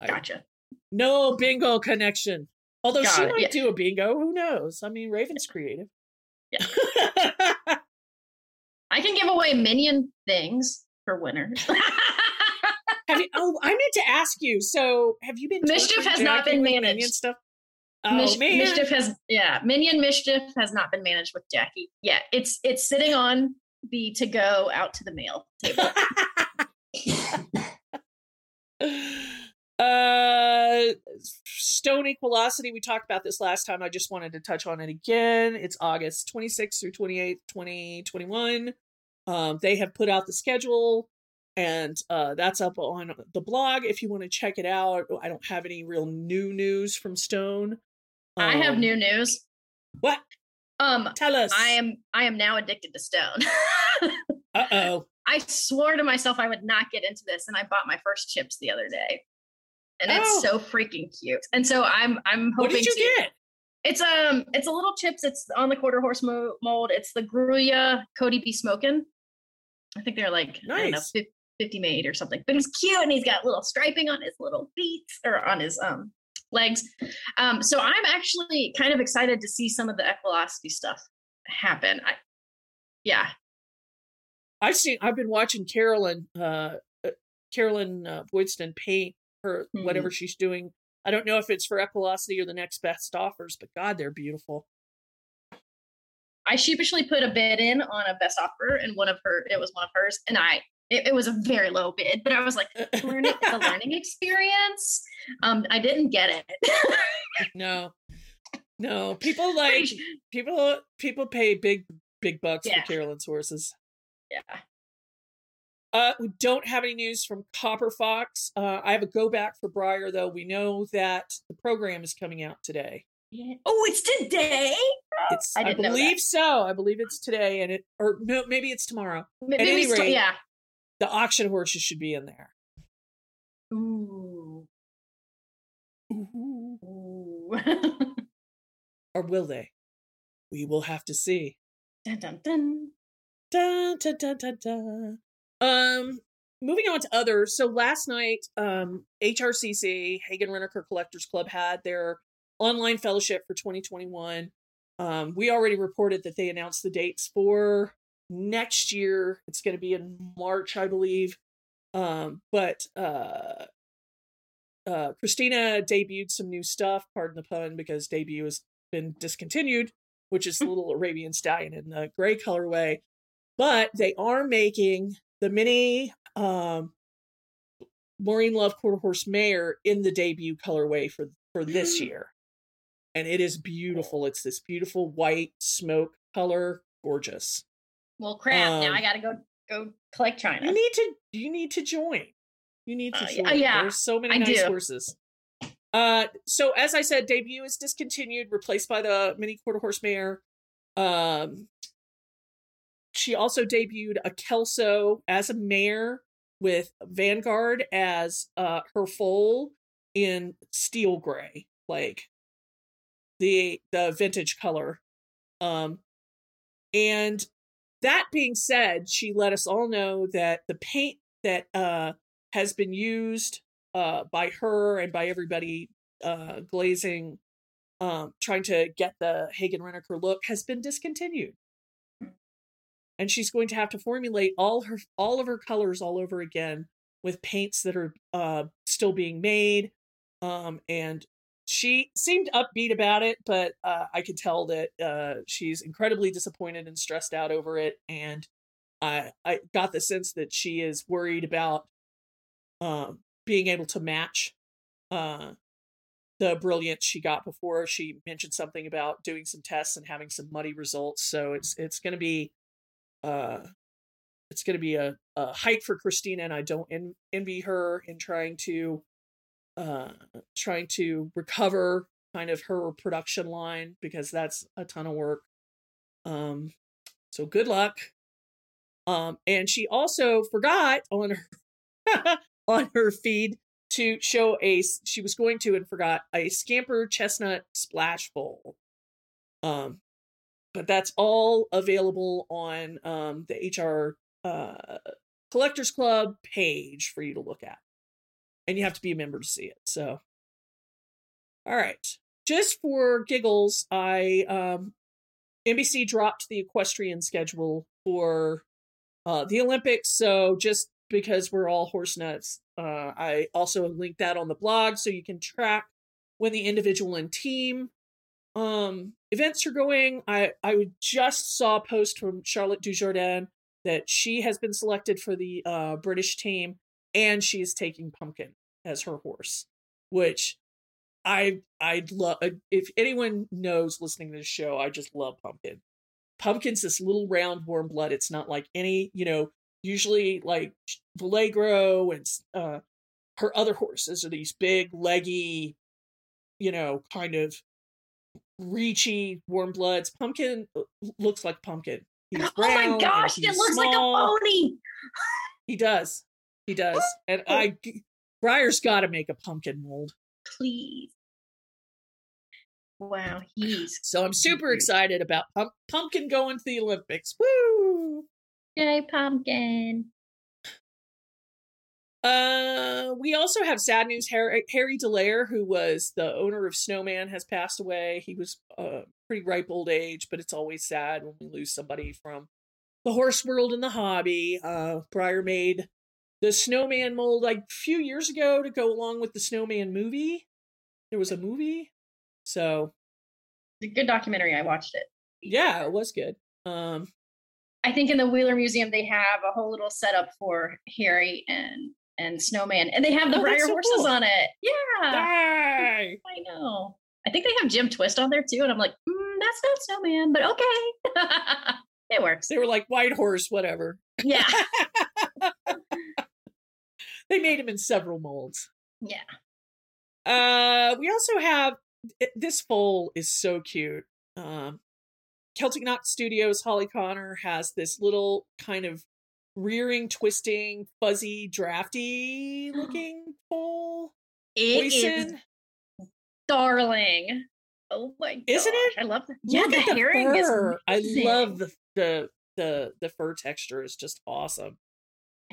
I- Gotcha. No bingo connection. Although she it, might yeah. do a bingo, who knows? I mean, Raven's creative. Yeah. *laughs* I can give away minion things for winners. *laughs* have you? Oh, I meant to ask you. So, have you been Mischief torturing has not been with Minion stuff? Oh Mish- man, mischief has yeah minion mischief has not been managed with jackie Yeah, it's it's sitting on the to go out to the mail table *laughs* *laughs* uh stone Equilosity we talked about this last time. I just wanted to touch on it again. It's august 26th through 28th 2021 um they have put out the schedule and uh that's up on the blog if you want to check it out. I don't have any real new news from stone. I have Um, new news. what? Um tell us. I am i am now addicted to stone. *laughs* Uh-oh. I swore to myself i would not get into this and i bought my first chips the other day and it's Oh. so freaking cute and so i'm i'm hoping what did you to get It's um, it's a little chips. It's on the quarter horse mo- mold. It's the Gruya Cody B Smokin. I think they're like I don't know, Nice. fif- fifty made or something. But he's cute and he's got little striping on his little feet or on his um legs. Um, so I'm actually kind of excited to see some of the equilosity stuff happen. I, yeah, I've seen. I've been watching Carolyn, uh, uh, Carolyn uh, Boydston paint her Mhm. whatever she's doing. I don't know if it's for Equilosity or the next best offers, but God, they're beautiful. I sheepishly put a bid in on a best offer and one of her. It was one of hers, and I it, it was a very low bid, but I was like, learning the learning experience. Um, I didn't get it. *laughs* no, no. *laughs* People like people. People pay big big bucks Yeah. for Carolyn's horses. yeah. Uh, we don't have any news from Copper Fox. Uh, I have a go back for Breyer though. We know that the program is coming out today. Yeah. Oh, it's today. It's I I, didn't know that. believe so. I believe it's today, and it or no, maybe it's tomorrow. Maybe any it's still- rate- yeah. The auction horses should be in there. Ooh. Ooh. *laughs* Or will they? We will have to see. dun, dun, dun. Dun, dun, dun, dun, dun. Um, moving on to others. So last night, um, HRCC Hagen Renaker Collectors Club had their online fellowship for 2021. Um, we already reported that they announced the dates for next year. It's going to be in March, I believe. Um, but uh, uh, Christina debuted some new stuff. Pardon the pun, because debut has been discontinued, which is the little Arabian stallion in the gray colorway. But they are making the mini um, Maureen Love Quarter Horse Mare in the debut colorway for for this year, and it is beautiful. It's this beautiful white smoke color, gorgeous. Well, crap. now Um, I gotta go go collect China. You need to you need to join. You need to Uh, join. yeah, yeah, There's so many I nice do. horses. Uh so as I said, debut is discontinued, replaced by the mini quarter horse mare. Um she also debuted a Kelso as a mare with Vanguard as uh her foal in steel gray, like the the vintage color. Um and that being said, she let us all know that the paint that uh, has been used uh, by her and by everybody uh, glazing, um, trying to get the Hagen Renaker look, has been discontinued. And she's going to have to formulate all her all of her colors all over again with paints that are uh, still being made. Um, and she seemed upbeat about it, but uh, I could tell that uh, she's incredibly disappointed and stressed out over it. And I I got the sense that she is worried about um, being able to match uh, the brilliance she got before. She mentioned something about doing some tests and having some muddy results. So it's it's going to be uh, it's going to be a, a hike for Christina, and I. Don't en- envy her in trying to uh trying to recover kind of her production line because that's a ton of work. Um so good luck. Um and she also forgot on her *laughs* on her feed to show a she was going to and forgot a scamper chestnut splash bowl. Um but that's all available on um the hr uh collectors club page for you to look at and you have to be a member to see it. So, all right, just for giggles, I um, NBC dropped the equestrian schedule for uh, the Olympics. So just because we're all horse nuts, uh, I also linked that on the blog so you can track when the individual and team um, events are going. I I just saw a post from Charlotte Dujardin that she has been selected for the uh, British team and she's taking Pumpkin as her horse, which I I'd love if anyone knows listening to the show, I just love Pumpkin. Pumpkin's this little round warm blood. It's not like any, you know, usually like Valegro and uh her other horses are these big leggy, you know, kind of reachy warm bloods. Pumpkin uh, looks like Pumpkin. He's *laughs* oh my gosh, it looks like a pony. He does. He *gasps* does. And I Breyer's got to make a pumpkin mold. Please. Wow, he's So I'm super excited about pump- pumpkin going to the Olympics. Woo! Yay, pumpkin. Uh, we also have sad news. Harry, Harry deLeyer, who was the owner of Snowman, has passed away. He was uh, pretty ripe old age, but it's always sad when we lose somebody from the horse world and the hobby. Uh, Breyer made the Snowman mold like a few years ago to go along with the Snowman movie. There was a movie, so It's a good documentary. I watched it. yeah, it was good. Um, I think in the Wheeler Museum they have a whole little setup for Harry and and Snowman, and they have the Oh, Breyer so horses cool. on it. Yeah, Yay! *laughs* I know. I think they have Gem Twist on there too, and I'm like, mm, that's not Snowman, but okay, *laughs* it works. They were like white horse, whatever. Yeah, *laughs* They made him in several molds. yeah. Uh, we also have this foal is so cute. Um, Celtic Knot Studios Holly Connor has this little kind of rearing, twisting, fuzzy, drafty *gasps* looking foal. It is Poison. darling. Oh my god, Isn't it? I love that. Yeah, Look the the herring is. fur. I love the the the the fur texture is just awesome.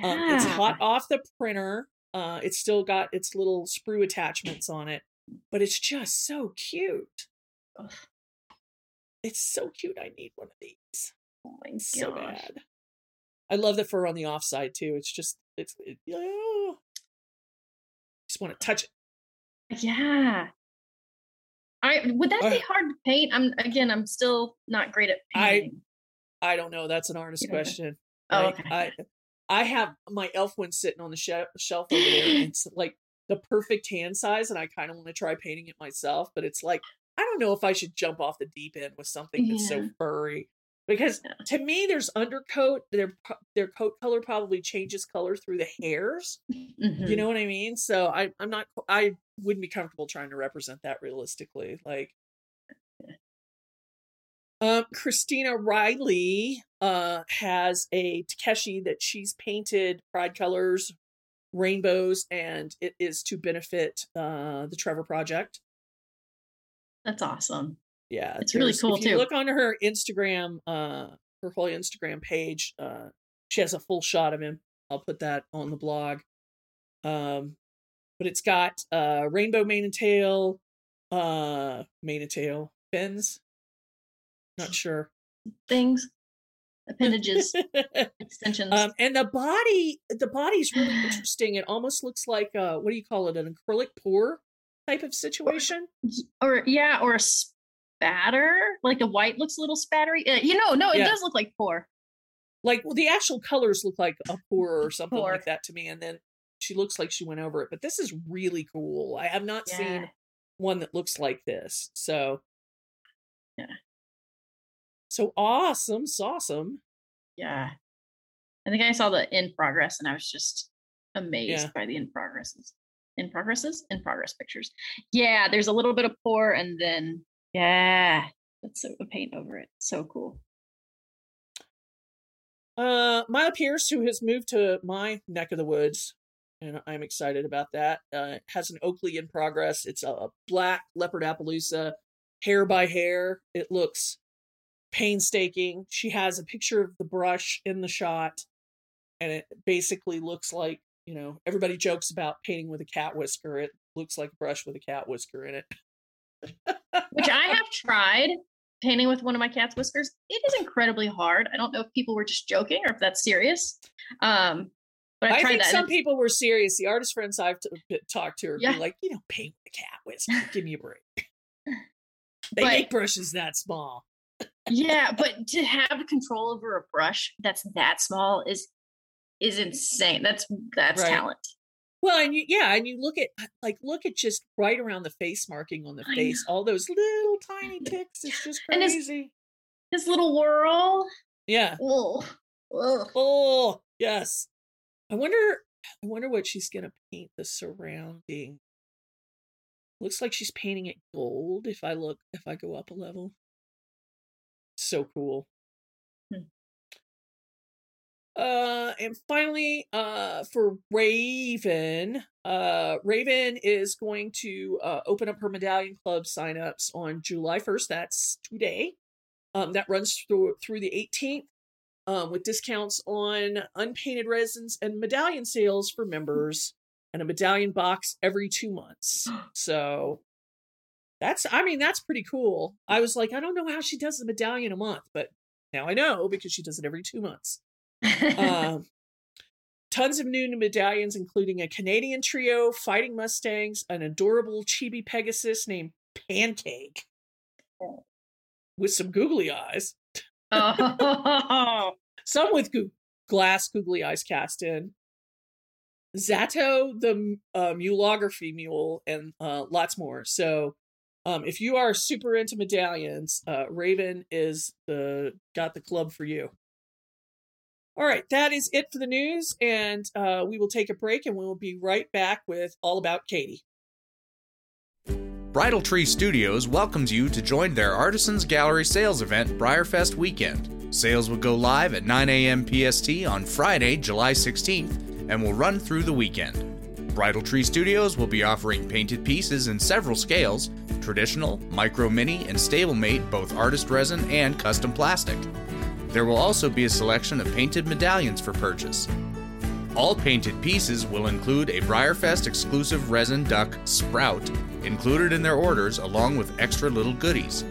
Um, it's hot off the printer. Uh, it's still got its little sprue attachments on it, but it's just so cute. Ugh. It's so cute. I need one of these Oh my so gosh. bad. I love the fur on the offside too. It's just it's it, yeah. Just want to touch it. Yeah. I would that be hard to paint? I'm again, I'm still not great at painting. I I don't know. That's an artist know. question. oh, Like, okay. I I have my elf one sitting on the shel- shelf over there. and it's like the perfect hand size, and I kind of want to try painting it myself. But it's like I don't know if I should jump off the deep end with something that's Yeah. so furry. Because Yeah. to me, there's undercoat. Their their coat color probably changes color through the hairs. Mhm. You know what I mean? So I I'm not I wouldn't be comfortable trying to represent that realistically. Like um Christina Riley uh has a Takeshi that she's painted pride colors, rainbows, and it is to benefit uh the Trevor Project. That's awesome. Yeah. It's really cool, if you look on her Instagram, uh her whole Instagram page, uh she has a full shot of him. I'll put that on the blog. Um but it's got uh rainbow mane and tail, uh mane and tail, fins. Not sure. Things, appendages, *laughs* extensions. um and the body the body's really *gasps* interesting. It almost looks like uh what do you call it? An acrylic pour type of situation. or yeah, or a spatter. Like the white looks a little spattery. Uh, you know, no, it Yeah. does look like pour. like well, the actual colors look like a pour or something Pour. like that to me and then she looks like she went over it but this is really cool i have not Yeah. seen one that looks like this so Yeah. so awesome awesome Yeah. I think I saw the in progress and I was just amazed Yeah. by the in progresses. In progresses? In progress pictures. Yeah, there's a little bit of pour and then yeah. That's the paint over it. So cool. uh mila pierce who has moved to my neck of the woods and i'm excited about that uh has an oakley in progress it's a black leopard appaloosa hair by hair it looks painstaking she has a picture of the brush in the shot and it basically looks like you know everybody jokes about painting with a cat whisker it looks like a brush with a cat whisker in it *laughs* Which I have tried painting with one of my cat's whiskers. It is incredibly hard. I don't know if people were just joking or if that's serious. Um but I i tried think that. some people were serious the artist friends i've t- talked to are Yeah. like you know paint with a cat whisker give me a break *laughs* they But- make brushes that small yeah, *laughs* but to have control over a brush that's that small is is insane. That's that's Right. talent. Well, and you, yeah, and you look at uh, like look at just right around the face marking on the I face, all those little tiny ticks. It's just crazy. His little whirl. yeah. Oh. Oh, yes. I wonder. I wonder what she's gonna paint the surrounding. Looks like she's painting it gold. If I look, if I go up a level, so cool. Uh, and finally, uh, for Raven, uh, Raven is going to uh, open up her Medallion Club signups on July 1st. That's today. Um, that runs through through the 18th, um, with discounts on unpainted resins and medallion sales for members, and a medallion box every two months. *gasps* So that's, I mean, that's pretty cool. I was like, I don't know how she does the medallion a month, but now I know because she does it every two months *laughs* um, tons of new medallions, including a Canadian trio, fighting Mustangs, an adorable chibi Pegasus named Pancake with some googly eyes, oh, *laughs* some with goo- glass googly eyes cast in. Zato, the uh, mulography mule, and uh, lots more. So, um, if you are super into medallions, uh, Raven is the got the club for you. All right, that is it for the news, and uh, we will take a break, and we will be right back with all about Katie. Bridal Tree Studios welcomes you to join their Artisans Gallery sales event, BreyerFest Weekend. Sales will go live at 9 a.m. PST on Friday, July 16th, and will run through the weekend. Bridal Tree Studios will be offering painted pieces in several scales traditional, micro mini, and stablemate, both artist resin and custom plastic. There will also be a selection of painted medallions for purchase. All painted pieces will include a BreyerFest exclusive resin duck sprout included in their orders along with extra little goodies.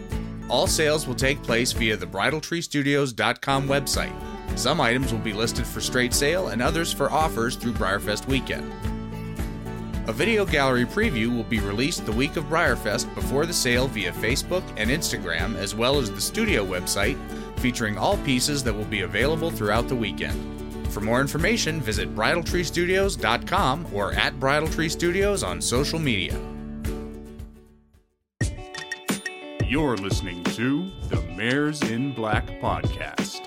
All sales will take place via the bridaltreestudios.com website. Some items will be listed for straight sale and others for offers through BreyerFest weekend. A video gallery preview will be released the week of BreyerFest before the sale via Facebook and Instagram, as well as the studio website, featuring all pieces that will be available throughout the weekend. For more information, visit bridaltreestudios.com or at Bridal Tree Studios on social media. You're listening to the Mares in Black podcast.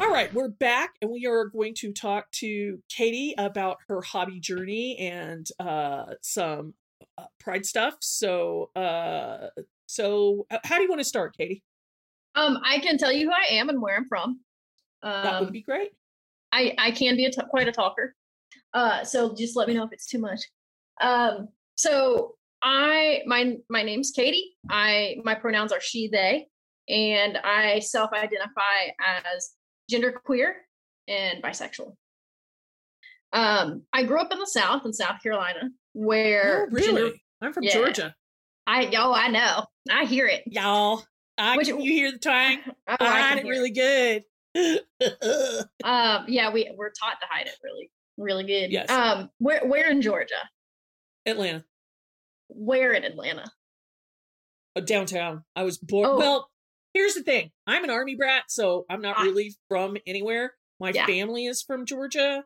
All right, we're back, and we are going to talk to Katie about her hobby journey and uh, some pride stuff. So, uh, so uh, how do you want to start, Katie? Um, I can tell you who I am and where I'm from. Um, That would be great. I I can be a t- quite a talker. Uh, so just let me know if it's too much. Um, so I my my name's Katie. I my pronouns are she they, and I self-identify as genderqueer and bisexual. Um, I grew up in the South in South Carolina, where Oh, really? gender- I'm from yeah. Georgia, I oh I know I hear it. y'all. I Which- can you hear the twang? *laughs* Oh, I hide it really good. *laughs* Um, yeah, we we're taught to hide it really, really good. Yes. Um, where where in Georgia? Atlanta, Where in Atlanta? uh, downtown. I was born. Oh. Well, here's the thing. I'm an army brat, so I'm not Ah. really from anywhere. My Yeah. family is from Georgia.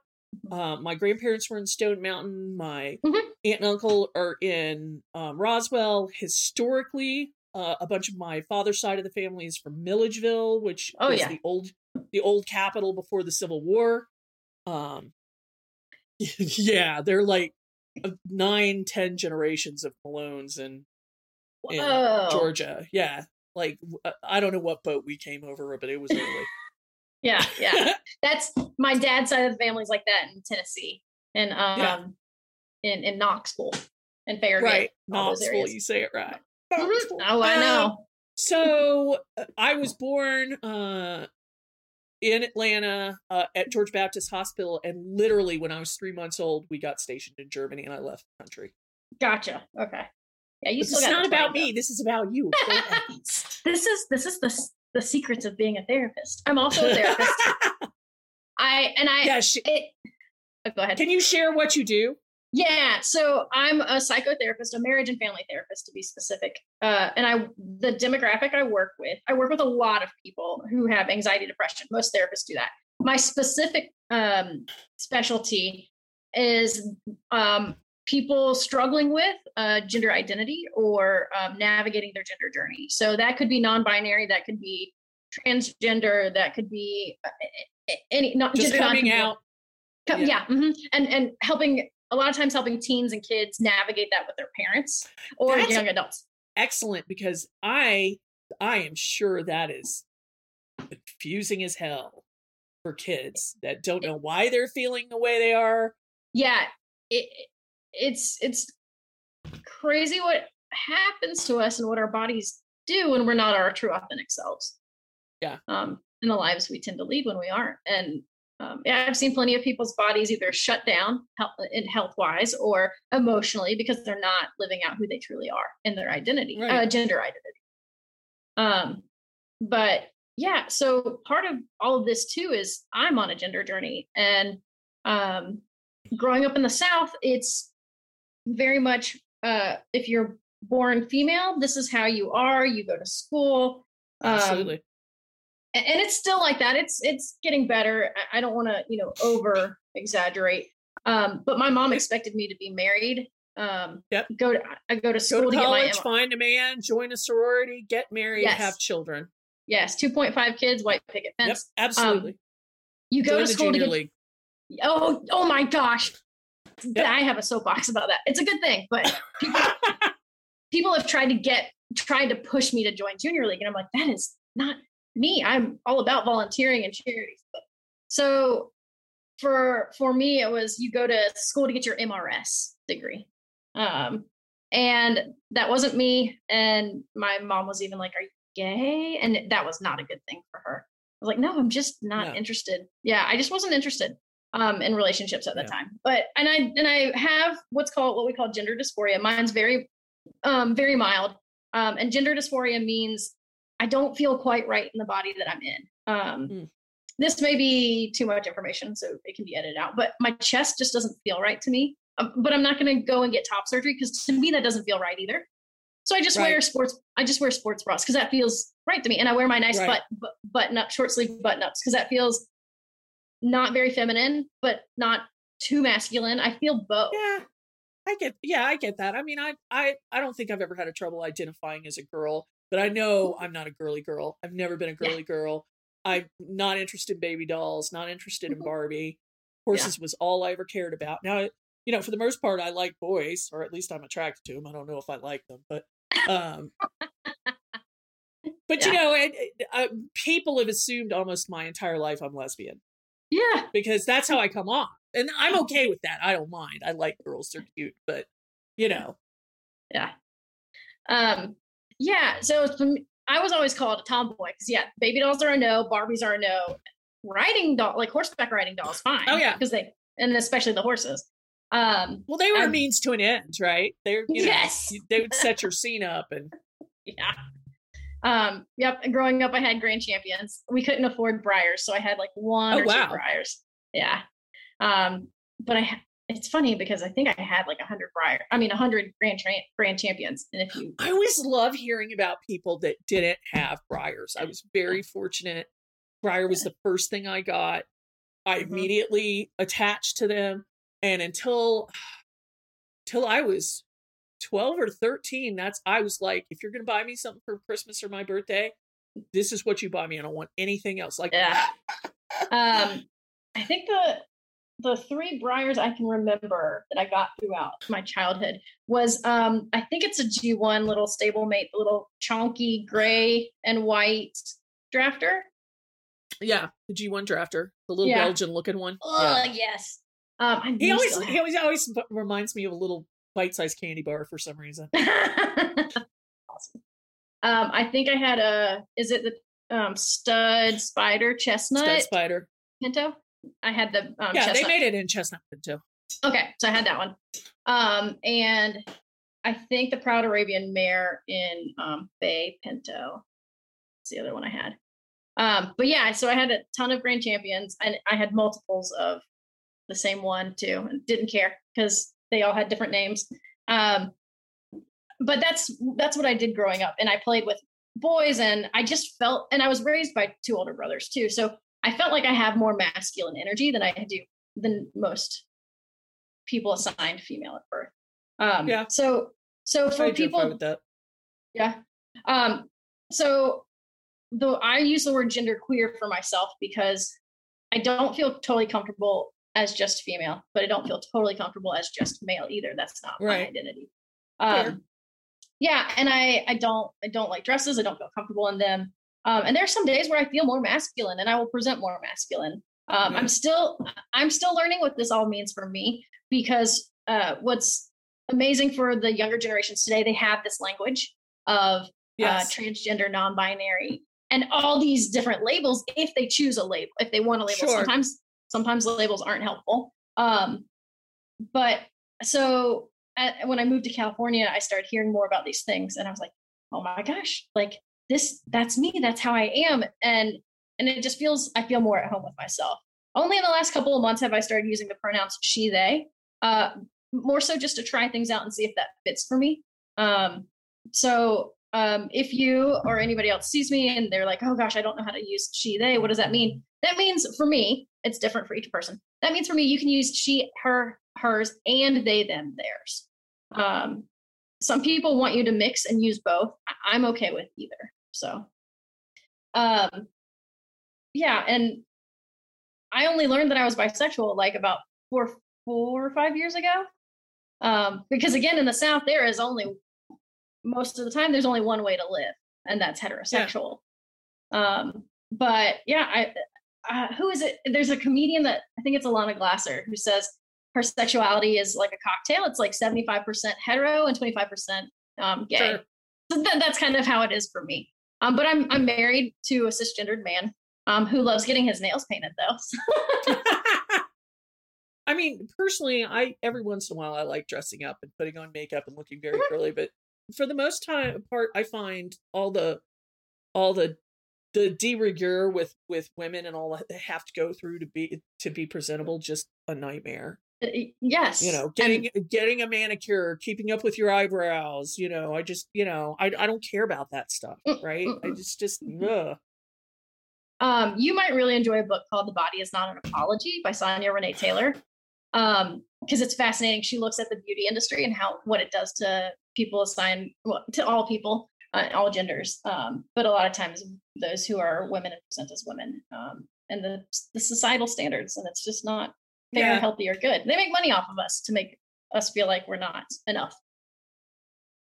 Uh, my grandparents were in Stone Mountain. My Mhm. aunt and uncle are in um, Roswell. Historically, uh, a bunch of my father's side of the family is from Milledgeville, which Oh, was yeah. the old the old capital before the Civil War. Um, *laughs* yeah, they're like nine, ten generations of Malones and in Georgia. Yeah, like I don't know what boat we came over, but it was early. Yeah, yeah. *laughs* That's my dad's side of the family's like that in Tennessee and um Yeah. in in Knoxville and Farragut. right, Knoxville. You say it right. Mhm. Oh, I Um, know. So uh, I was born uh, in Atlanta uh, at George Baptist Hospital, and literally when I was three months old, we got stationed in Germany, and I left the country. Gotcha. Okay. Yeah, you This still is not about twang, me. This is about you. *laughs* Though. this is this is the the secrets of being a therapist. I'm also a therapist. *laughs* I and I yeah, sh- it. oh, go ahead. can you share what you do? Yeah, so I'm a psychotherapist, a marriage and family therapist to be specific. Uh, and I, the demographic I work with, I work with a lot of people who have anxiety, depression. Most therapists do that. My specific um, specialty is um, people struggling with uh, gender identity or um, navigating their gender journey. So that could be non-binary, that could be transgender, that could be uh, any not Just gender coming out. Co- Yeah. yeah, mhm. and and helping a lot of times helping teens and kids navigate that with their parents or That's- young adults. excellent because I I am sure that is confusing as hell for kids that don't know why they're feeling the way they are. Yeah, it it's it's crazy what happens to us and what our bodies do when we're not our true authentic selves. Yeah. Um, in the lives we tend to lead when we aren't, and um, yeah, I've seen plenty of people's bodies either shut down health, in health wise or emotionally because they're not living out who they truly are in their identity, uh, gender identity. Um, but yeah, so part of all of this too is I'm on a gender journey, and um, growing up in the South, it's very much uh, if you're born female, this is how you are. You go to school, Um, Absolutely. and, and it's still like that. It's it's getting better. I, I don't want to you know over exaggerate. Um, but my mom expected me to be married. Um, Yep. Go to I go to Go school to to, get my college, find a man, join a sorority, get married, Yes. have children. yes, two point five kids, white picket Yep, fence. absolutely. You go Join to school to get league. oh oh my gosh. I have a soapbox *laughs* about that. It's a good thing, but people *laughs* people have tried to get tried to push me to join junior league and i'm like that is not me. I'm all about volunteering and charities. So for for me it was you go to school to get your mrs degree. Um and that wasn't me and my mom was even like are you gay? And that was not a good thing for her. I was like no i'm just not No. interested. Yeah i just wasn't interested um in relationships at the Yeah. time. But and i and i have what's called what we call gender dysphoria. Mine's very um very mild. Um and gender dysphoria means i don't feel quite right in the body that i'm in. Um Mm. this may be too much information so it can be edited out but my chest just doesn't feel right to me. Um, but i'm not going to go and get top surgery because to me that doesn't feel right either. So i just wear sports i just wear sports bras because that feels right to me. And i wear my nice Right. butt, bu- button up short sleeve button ups because that feels not very feminine but not too masculine i feel both Yeah. I get yeah, I get that. I mean, I I I don't think I've ever had a trouble identifying as a girl, but I know I'm not a girly girl. I've never been a Yeah. girly girl. I'm not interested in baby dolls, not interested in Barbie. Horses was all I ever cared about. Now, you know, for the most part I like boys, or at least I'm attracted to them. I don't know if I like them, but um *laughs* But you know, it, it, uh, people have assumed almost my entire life I'm lesbian yeah because that's how I come off. And I'm okay with that. I don't mind. I like girls, they're cute, but you know. yeah um yeah so i was always called a tomboy because yeah baby dolls are a no barbies are a no riding doll like horseback riding dolls fine Oh, yeah. because they and especially the horses um Well, they were a I'm- means to an end, right? They're you know, Yes. they would *laughs* set your scene up, and yeah um yep and growing up i had grand champions we couldn't afford Breyers so i had like one Oh, or wow. two Breyers yeah um but i it's funny because i think i had like a hundred Breyer i mean a hundred grand tra- grand champions and if you I always love hearing about people that didn't have Breyers. I was very fortunate. Breyer was the first thing I got. I Mhm. immediately attached to them, and until *sighs* till I was twelve or thirteen, that's I was like, if you're gonna buy me something for Christmas or my birthday, this is what you buy me. I don't want anything else. Like, Yeah. um i think the the three Breyers i can remember that i got throughout my childhood was um i think it's a g1 little stablemate the little chunky gray and white drafter yeah, the G1 drafter, the little Yeah. Belgian looking one. oh yes um He always he always always reminds me of a little bite-sized candy bar for some reason. awesome *laughs* um i think i had a is it the um stud spider chestnut Stud spider. pinto i had the um yeah, chestnut they made it in chestnut pinto. Okay, so I had that one. Um, and I think the Proud Arabian Mare in um, Bay Pinto. It's the other one I had. Um, but yeah, so I had a ton of grand champions, and I had multiples of the same one too, and didn't care because they all had different names. Um, but that's that's what I did growing up, and I played with boys, and I just felt, and I was raised by two older brothers too, so I felt like I have more masculine energy than I do than most people assigned female at birth. Um, Yeah. So so for people, with that. yeah. Um, so though I use the word gender queer for myself because I don't feel totally comfortable as just female, but I don't feel totally comfortable as just male either. That's not my Right. identity. Fair. Um, yeah, and I I don't I don't like dresses. I don't feel comfortable in them. Um, and there are some days where I feel more masculine, and I will present more masculine. Um, Yeah. I'm still I'm still learning what this all means for me because uh, what's amazing for the younger generations today, they have this language of Yes. uh, transgender, non-binary, and all these different labels if they choose a label, if they want a label. Sure. Sometimes sometimes the labels aren't helpful. Um, but so at, when I moved to California, I started hearing more about these things, and I was like, oh my gosh, like this, that's me, that's how I am, and and it just feels I feel more at home with myself. Only in the last couple of months have I started using the pronouns she, they. Uh, more so just to try things out and see if that fits for me. Um, so um, if you or anybody else sees me and they're like, oh gosh, I don't know how to use she, they, what does that mean? That means for me, it's different for each person. That means for me, you can use she, her, hers, and they, them, theirs. Um, some people want you to mix and use both. I'm okay with either. So, um, yeah, and I only learned that I was bisexual like about four, four or five years ago. Um, because again, in the South, there is only most of the time there's only one way to live, and that's heterosexual. Um, but yeah, I uh, who is it? There's a comedian that I think it's Ilana Glazer who says her sexuality is like a cocktail. It's like 75% hetero and 25% um, gay. Sure. So that, that's kind of how it is for me. Um, but I'm I'm married to a cisgendered man um, who loves getting his nails painted though. *laughs* I mean, personally, I every once in a while I like dressing up and putting on makeup and looking very girly, but for the most time part, I find all the all the the de rigueur with with women and all that they have to go through to be to be presentable just a nightmare. Uh, yes, You know, And- getting getting a manicure, keeping up with your eyebrows. You know, I just you know I I don't care about that stuff, Mm, right? I just just ugh. Um, you might really enjoy a book called The Body is Not an Apology by Sonya Renee Taylor. Um, because it's fascinating. She looks at the beauty industry and how what it does to people assigned well, to all people, uh, all genders. Um, but a lot of times those who are women and present as women, um, and the the societal standards, and it's just not fair, Yeah. healthy, or good. They make money off of us to make us feel like we're not enough.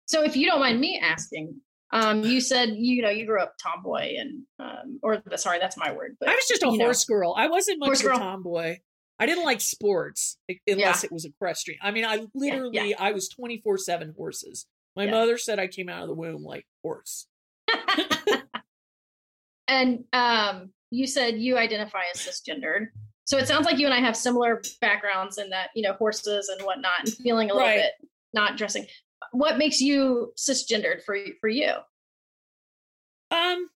So if you don't mind me asking, um, you said you know you grew up tomboy and um, or sorry, that's my word. But I was just a you know. horse girl. I wasn't much Horse of a girl. tomboy. I didn't like sports unless it was equestrian. I mean, I literally I was twenty four seven horses. My Yeah. mother said I came out of the womb like horse. *laughs* and um, you said you identify as cisgendered. So it sounds like you and I have similar backgrounds in that, you know, horses and whatnot, and feeling a little Right. bit not dressing. What makes you cisgendered for for you? Um,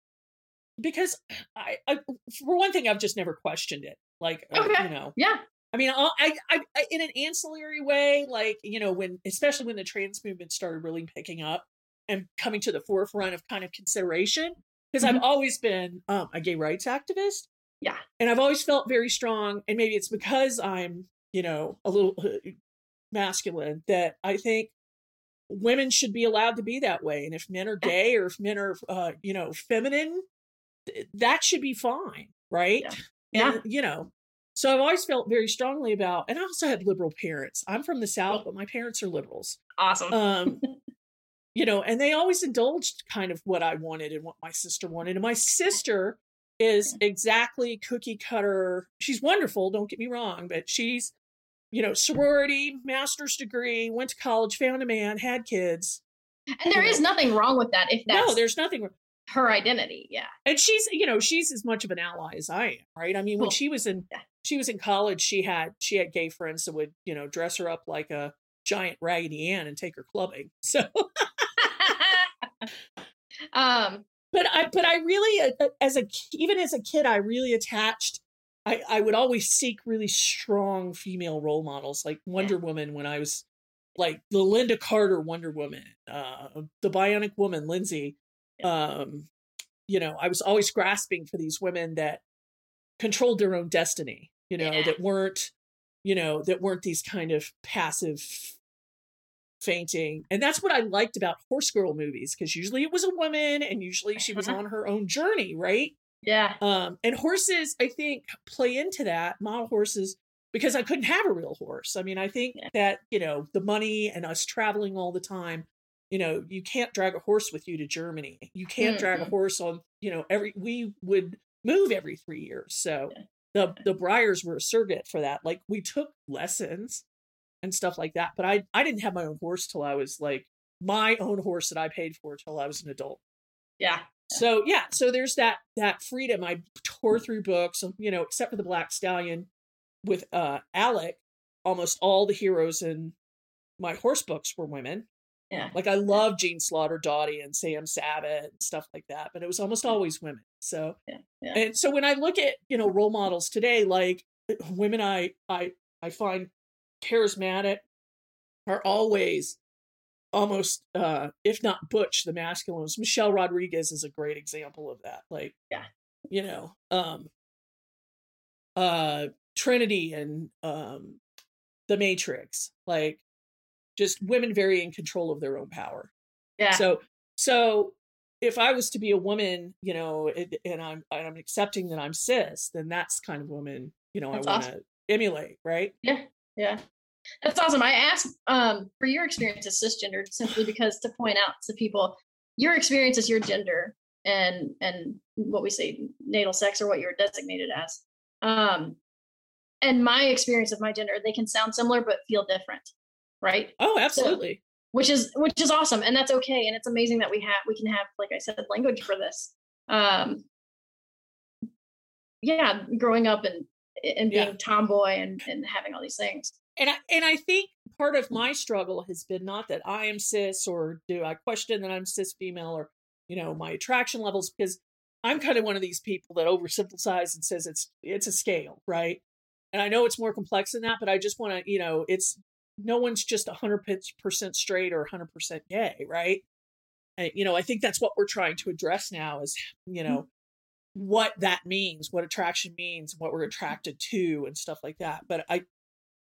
because I, I for one thing, I've just never questioned it. Like uh, Okay. you know, Yeah, I mean, I, I, I, in an ancillary way, like you know, when especially when the trans movement started really picking up and coming to the forefront of kind of consideration, because I've always been um, a gay rights activist. Yeah. and I've always felt very strong, and maybe it's because I'm, you know, a little uh, masculine that I think women should be allowed to be that way, and if men are gay or if men are, uh, you know, feminine, th- that should be fine, right? Yeah. Yeah. And, you know, so I've always felt very strongly about, and I also had liberal parents. I'm from the South, but my parents are liberals. awesome. Um, *laughs* you know, and they always indulged kind of what I wanted and what my sister wanted. And my sister is exactly cookie cutter. She's wonderful, don't get me wrong, but she's, you know, sorority, master's degree, went to college, found a man, had kids. and there is nothing wrong with that if that's no, there's nothing wrong. her identity. Yeah, and she's you know she's as much of an ally as i am right i mean when she was in. She was in college she had she had gay friends that would you know dress her up like a giant raggedy ann and take her clubbing *laughs* so *laughs* um, but i but i really uh, uh, as a even as a kid i really attached i i would always seek really strong female role models like wonder woman when i was like the lynda carter wonder woman uh the bionic woman lindsay um you know i was always grasping for these women that controlled their own destiny you know Yeah. that weren't you know that weren't these kind of passive fainting and that's what i liked about horse girl movies because usually it was a woman and usually she was Uh-huh. on her own journey right yeah, um and horses i think play into that model horses because i couldn't have a real horse i mean i think Yeah. that you know the money and us traveling all the time you know you can't drag a horse with you to germany you can't drag a horse on you know every we would move every three years so Yeah. The the Breyers were a surrogate for that like we took lessons and stuff like that but i i didn't have my own horse till i was like my own horse that i paid for till i was an adult yeah. so yeah, so there's that that freedom. I tore through books, you know, except for the Black Stallion with uh Alec. Almost all the heroes in my horse books were women. Yeah. Like I love Jean Slaughter, Doty, and Sam Savitt and stuff like that, but it was almost always women. So Yeah, yeah. and so when I look at you know role models today, like *clears throat* women, I I I find charismatic are always almost uh if not butch the masculines michelle rodriguez is a great example of that like Yeah. you know um uh trinity and um the matrix like just women very in control of their own power Yeah. so so if i was to be a woman you know and, and i'm and i'm accepting that i'm cis then that's kind of woman you know That's i want to awesome. emulate right Yeah. Yeah, that's awesome. I asked um, for your experience as cisgendered simply because to point out to people your experience as your gender and and what we say natal sex or what you're designated as. Um, and my experience of my gender, they can sound similar but feel different, right? oh absolutely Which is which is awesome, and that's okay. And it's amazing that we have we can have, like I said, language for this. Um, yeah, growing up and and being Yeah. tomboy and and having all these things. and I and I think part of my struggle has been not that I am cis or do I question that I'm cis female or you know my attraction levels because I'm kind of one of these people that oversimplifies and says it's it's a scale, right? And I know it's more complex than that, but I just want to you know it's no one's just 100% straight or 100% gay, right? And, you know, I think that's what we're trying to address now is you know what that means, what attraction means, what we're attracted to, and stuff like that. But I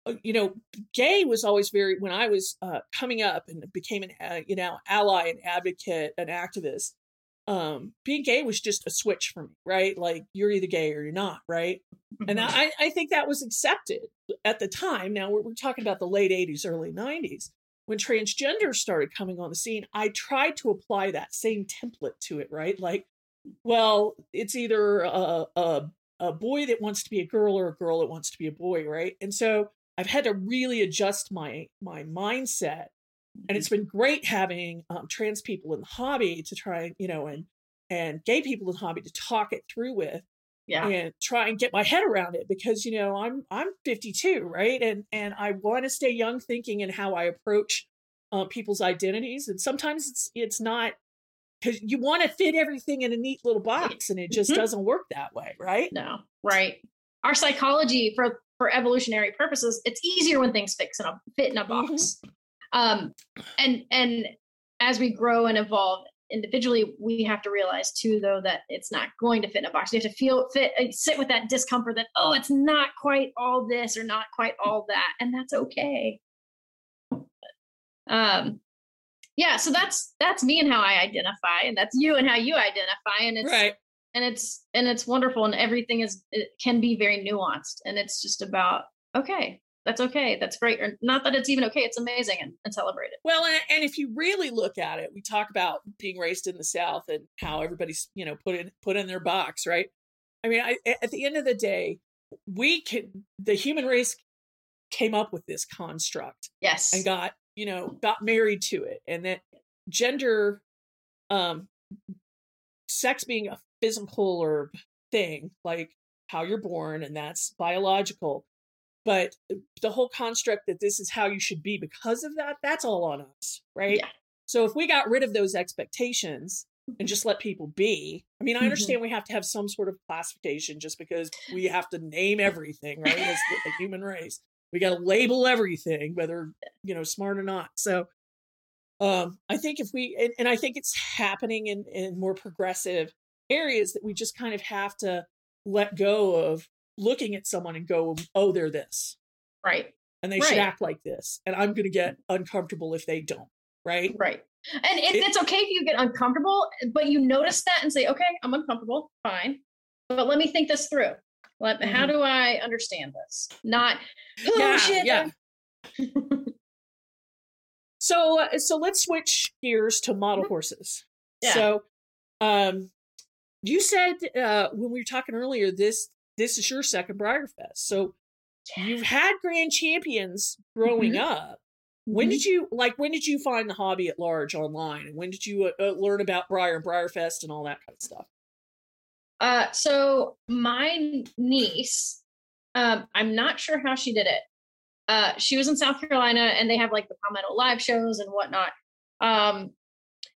uh, you know, gay was always very when I was uh, coming up and became an uh, you know ally, an advocate, an activist. Um, being gay was just a switch for me, right? Like you're either gay or you're not, right? And I, I think that was accepted at the time. Now we're, we're talking about the late '80s, early '90s when transgender started coming on the scene. I tried to apply that same template to it, right? Like, well, it's either a, a a boy that wants to be a girl or a girl that wants to be a boy, right? And so I've had to really adjust my my mindset, and it's been great having um, trans people in the hobby to try, you know, and and gay people in the hobby to talk it through with yeah. and try and get my head around it because you know I'm I'm 52, right? And and I want to stay young thinking in how I approach uh, people's identities, and sometimes it's it's not because you want to fit everything in a neat little box, and it just Mhm. doesn't work that way, right? No, right. Our psychology for for evolutionary purposes, it's easier when things fix in a fit in a Mhm. box. Um, and and as we grow and evolve individually, we have to realize too, though, that it's not going to fit in a box. You have to feel fit, uh, sit with that discomfort that oh, it's not quite all this or not quite all that, and that's okay. Um, yeah. So that's that's me and how I identify, and that's you and how you identify, and it's right. and it's and it's wonderful and everything is it can be very nuanced and it's just about okay that's okay that's great or not that it's even okay it's amazing and, and celebrate it Well, and, and if you really look at it, we talk about being raised in the South and how everybody's you know put in put in their box, right? I mean, I, at the end of the day, we can the human race came up with this construct yes and got you know got married to it and that gender um sex being a physical or thing like how you're born and that's biological but the whole construct that this is how you should be because of that that's all on us right Yeah. so if we got rid of those expectations and just let people be i mean i Mhm. understand we have to have some sort of classification just because we have to name everything right as the, the human race we got to label everything whether you know smart or not so um i think if we and, and i think it's happening in in more progressive areas that we just kind of have to let go of looking at someone and go oh they're this. Right. And they should act like this and i'm going to get uncomfortable if they don't right? Right. And it, It- it's okay if you get uncomfortable but you notice that and say okay i'm uncomfortable fine but let me think this through. Let, how Mhm. do i understand this? Not oh Yeah, shit yeah. *laughs* so uh, so let's switch gears to model horses. Yeah. so um you said uh when we were talking earlier this this is your second BreyerFest so you've had grand champions growing Mhm. up when did you like when did you find the hobby at large online and when did you uh, uh, learn about Breyer and BreyerFest and all that kind of stuff Uh, so my niece, um, I'm not sure how she did it. Uh, she was in South Carolina, and they have like the Palmetto live shows and whatnot. Um,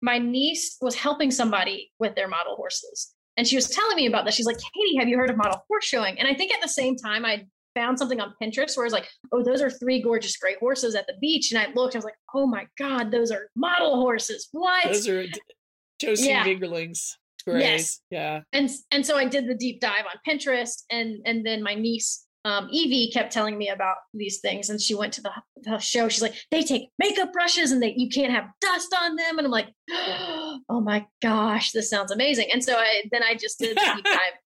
my niece was helping somebody with their model horses, and she was telling me about this. She's like, "Katie, have you heard of model horse showing?" And I think at the same time, I found something on Pinterest where I was like, oh, those are three gorgeous gray horses at the beach. And I looked, I was like, oh my God, those are model horses. What? Those are Josie Yeah. Grays. Yes. Yeah. and and so I did the deep dive on Pinterest, and and then my niece um, Evie kept telling me about these things, and she went to the, the show. She's like, they take makeup brushes, and they you can't have dust on them, and I'm like, *gasps* oh my gosh, this sounds amazing. And so I then I just did a deep *laughs* dive,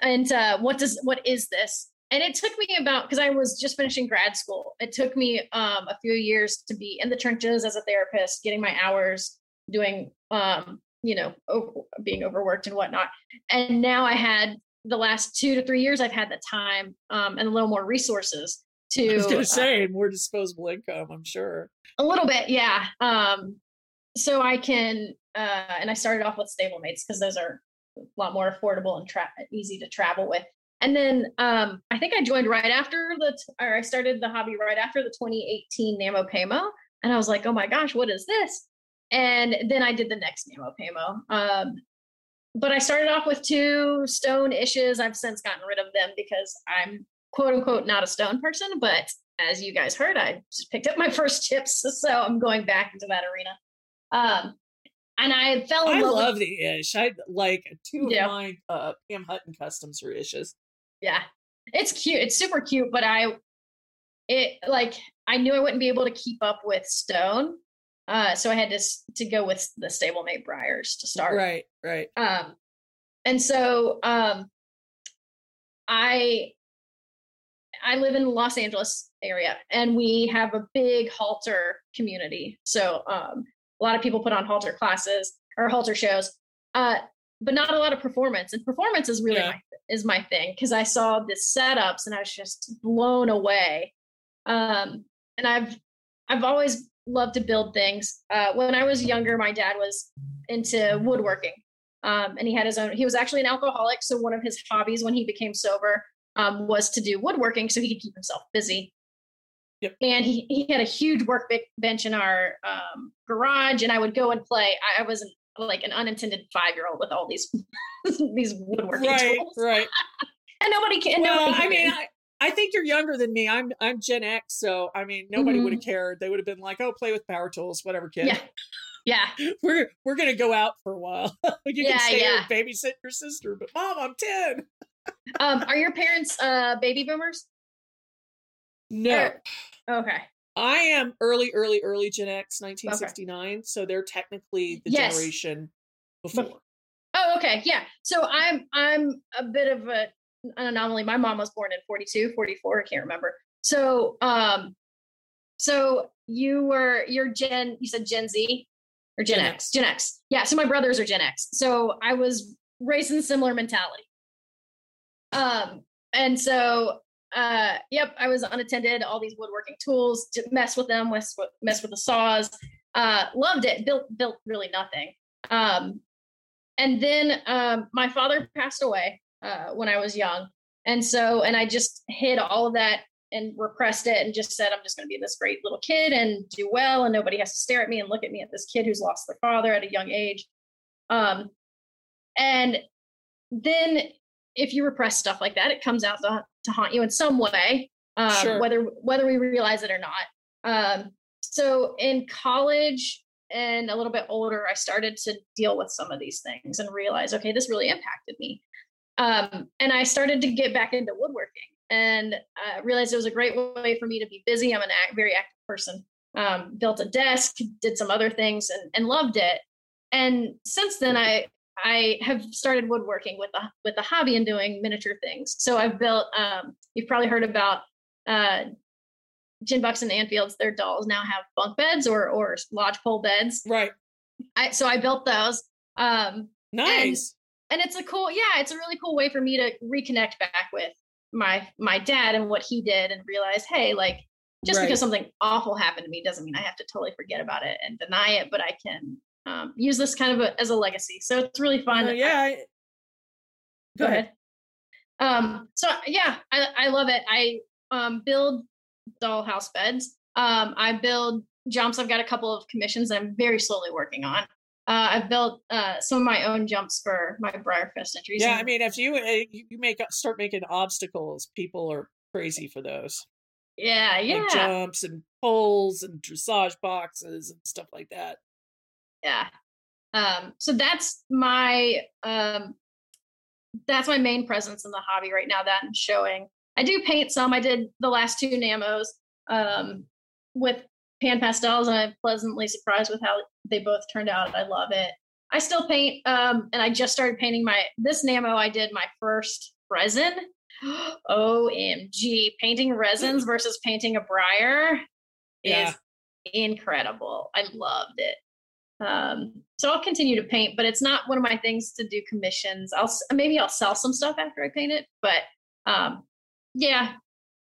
and uh, what does what is this? And it took me about because I was just finishing grad school. It took me um, a few years to be in the trenches as a therapist, getting my hours, doing um, you know, over, being overworked and whatnot. And now I had the last two to three years, I've had the time um, and a little more resources to I was uh, say more disposable income, I'm sure. a little bit, yeah. Um, so I can, uh, and I started off with stablemates because those are a lot more affordable and tra- easy to travel with. And then um, I think I joined right after the, t- or I started the hobby right after the 2018 Namo Pamo. And I was like, oh my gosh, what is this? And then I did the next Namo Pamo. Um, but I started off with two stone issues. I've since gotten rid of them because I'm quote unquote not a stone person. But as you guys heard, I just picked up my *laughs* first chips. So I'm going back into that arena. Um, and I fell in I love with love the ish. I like two Yeah. of my uh Pam Hutton customs are ishes. yeah it's cute it's super cute but i it like i knew i wouldn't be able to keep up with stone uh so i had to to go with the stablemate Breyers to start Right, right. um and so um i i live in the los angeles area and we have a big halter community so um a lot of people put on halter classes or halter shows uh but not a lot of performance and performance is really Yeah. my is my thing because i saw the setups and i was just blown away um and i've i've always loved to build things. Uh when i was younger my dad was into woodworking. Um, and he had his own he was actually an alcoholic so one of his hobbies when he became sober um, was to do woodworking so he could keep himself busy. Yep. and he, he had a huge workbench in our um, garage and i would go and play. I, I was an, like an unintended five year old with all these *laughs* these woodworking Right, tools. right. *laughs* and nobody can Well, nobody I mean, I, I think you're younger than me. I'm I'm Gen X, so I mean, nobody Mhm. would have cared. They would have been like, "Oh, play with power tools, whatever, kid." yeah yeah *laughs* We're we're gonna go out for a while. *laughs* you Yeah, can stay here yeah. and babysit your sister, but mom, I'm ten. *laughs* um, are your parents uh, baby boomers No, Or- okay I am early, early, early Gen X, 1969. So they're technically the Yes. generation before. Oh, okay. Yeah. So I'm I'm a bit of a, an anomaly. My mom was born in 42, 44, I can't remember. So um so you were you're Gen you said Gen Z or Gen, Gen X. X. Gen X. Yeah, so my brothers are Gen X. So I was raised in similar mentality. Um and so uh yep, I was unattended, all these woodworking tools, to mess with them, mess with mess with the saws. Uh loved it, built built really nothing. Um and then um, my father passed away uh, when I was young, and so and I just hid all of that and repressed it and just said I'm just going to be this great little kid and do well, and nobody has to stare at me and look at me at this kid who's lost their father at a young age. Um, and then if you repress stuff like that, it comes out to, to haunt you in some way, um, Sure. whether whether we realize it or not. Um, so in college and a little bit older, I started to deal with some of these things and realize, okay, this really impacted me. Um, and I started to get back into woodworking and uh, realized it was a great way for me to be busy. I'm an act, very active person. Um, built a desk, did some other things, and, and loved it. And since then, I I have started woodworking with the with the hobby and doing miniature things. So I've built. Um, you've probably heard about uh, Gin Bucks and Anfields. Their dolls now have bunk beds or or lodgepole beds. Right. I, so I built those. Um, Nice. And it's a cool yeah it's a really cool way for me to reconnect back with my my dad and what he did and realize hey like just Right. because something awful happened to me doesn't mean i have to totally forget about it and deny it but i can um, use this kind of a, as a legacy. So it's really fun. Uh, yeah. I- go ahead. um so yeah i, I love it. I um build dollhouse beds. Um i build jumps. I've got a couple of commissions i'm very slowly working on uh, I've built uh, some of my own jumps for my BreyerFest entries. Yeah, I mean, if you uh, you make start making obstacles, people are crazy for those. Yeah, yeah, Like jumps and poles and dressage boxes and stuff like that. yeah. Um, so that's my um, that's my main presence in the hobby right now. That I'm showing. I do paint some. I did the last two Namos um, with pan pastels, and I'm pleasantly surprised with how they both turned out. I love it. I still paint, um, and I just started painting my this Namo. I did my first resin. *gasps* OMG, painting resins versus painting a Breyer Yeah. is incredible. I loved it. Um, so I'll continue to paint, but it's not one of my things to do commissions. I'll maybe I'll sell some stuff after I paint it, but um, yeah,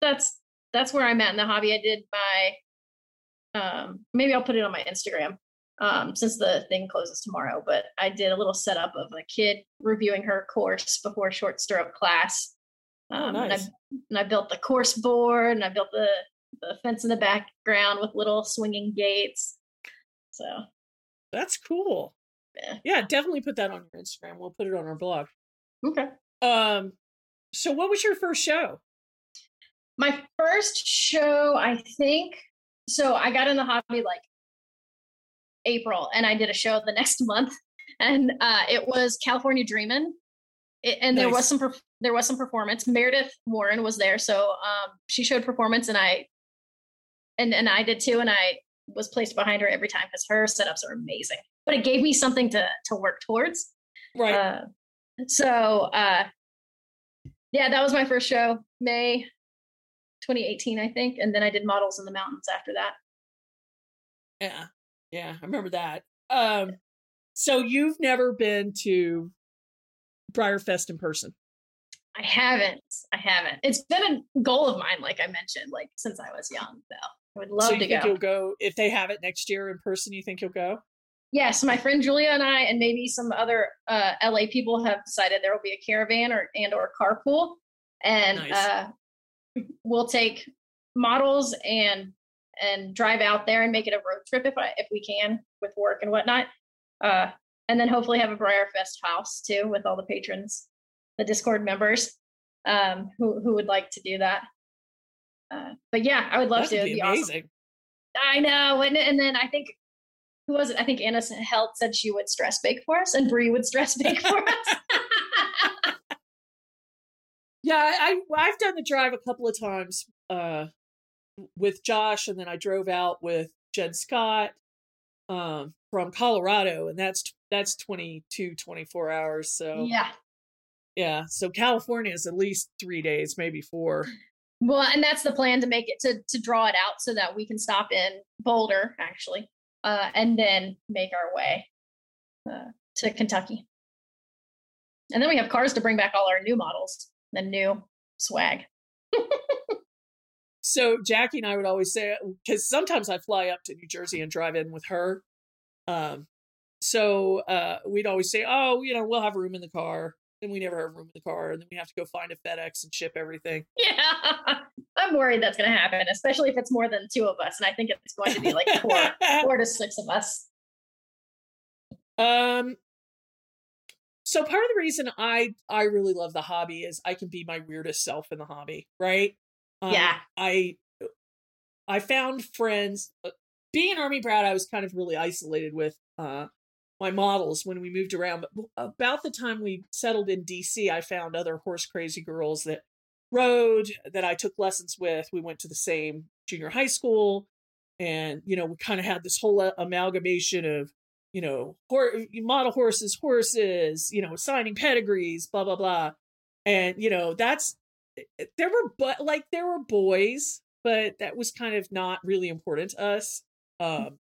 that's that's where I'm at in the hobby. I did my um, maybe I'll put it on my Instagram um, since the thing closes tomorrow. But I did a little setup of a kid reviewing her course before short stirrup class. Oh, Um, and, I, and I built the course board and I built the, the fence in the background with little swinging gates. So That's cool. Yeah. Yeah, definitely put that on your Instagram. We'll put it on our blog. okay. Um, so what was your first show? My first show, I think. So I got in the hobby like April, and I did a show the *laughs* next month, and uh, it was California Dreamin'. It, and there was some perf- there was some performance. Meredith Warren was there, so um, she showed performance, and I and and I did too, and I was placed behind her every time because her setups are amazing. But it gave me something to to work towards. Right. Uh, so uh, yeah, that was my first show, May 2018, I think, and then I did Models in the Mountains after that. yeah. Yeah, I remember that. Um, so you've never been to BreyerFest in person? I haven't. I haven't. It's been a goal of mine, like I mentioned, like since I was young. Though I would love so you to think go. you'll go if they have it next year in person? You think you'll go? Yes, my friend Julia and I, and maybe some other uh, LA people have decided there will be a caravan or and or carpool, and Nice. uh, we'll take models and and drive out there and make it a road trip if I if we can with work and whatnot, uh, and then hopefully have a BreyerFest house too with all the patrons, the Discord members, um, who who would like to do that. Uh, but yeah, I would love That to. would It'd be be awesome. I know, and and then I think who was it? I think Anna Held said she would stress bake for us, and Brie would stress bake for us. *laughs* Yeah, I, I've done the drive a couple of times uh with Josh and then I drove out with Jen Scott um from Colorado and that's that's 22 24 hours so yeah, yeah. so California is at least 3 days maybe 4 Well, and that's the plan to make it to to draw it out so that we can stop in Boulder actually, uh, and then make our way uh, to Kentucky. And then we have cars to bring back all our new models, the new swag. *laughs* so Jackie and I would always say cuz sometimes I fly up to New Jersey and drive in with her um so uh we'd always say oh you know we'll have room in the car and we never have room in the car and then we have to go find a FedEx and ship everything *laughs* Yeah, I'm worried that's going to happen, especially if it's more than two of us, and I think it's going to be like four, *laughs* four to six of us. Um so part of the reason I I really love the hobby is I can be my weirdest self in the hobby, right? Um, Yeah. I I found friends uh, being an army brat I was kind of really isolated with uh my models when we moved around but about the time we settled in DC I found other horse crazy girls that rode that I took lessons with. We went to the same junior high school and you know we kind of had this whole amalgamation of you know, hor- model horses, horses, you know, signing pedigrees, blah blah blah, and you know that's there were but like there were boys, but that was kind of not really important to us. Um,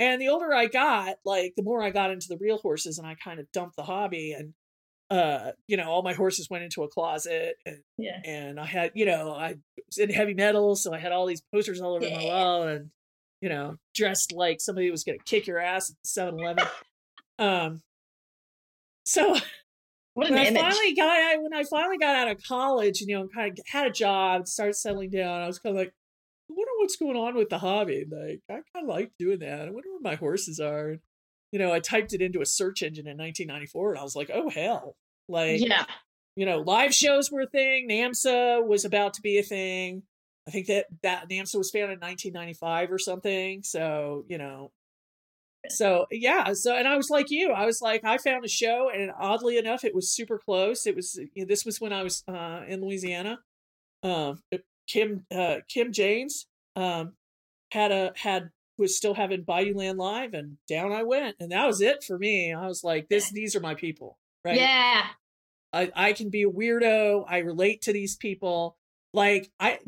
and the older I got, like the more I got into the real horses, and I kind of dumped the hobby, and uh, you know, all my horses went into a closet, and Yeah. and I had, you know, I was in heavy metal, so I had all these posters all over my wall, and you know, dressed like somebody was going to kick your ass at 7-Eleven. *laughs* um, so *laughs* when I image. finally got out, when I finally got out of college, you know, and kind of had a job, started settling down, I was kind of like, I wonder what's going on with the hobby. Like, I kind of like doing that. I wonder where my horses are. And, you know, I typed it into a search engine in 1994, and I was like, oh hell, like, yeah. you know, live shows were a thing. NAMHSA was about to be a thing. I think that that NAMHSA was founded in 1995 or something. So, you know, so yeah. So, and I was like you, I was like, I found a show and oddly enough, it was super close. It was, you know, this was when I was uh, in Louisiana. Uh, Kim, uh, Kim James, um, had a, had, was still having Bayouland Live and down I went. And that was it for me. I was like, this, these are my people, right? Yeah. I, I can be a weirdo. I relate to these people. Like I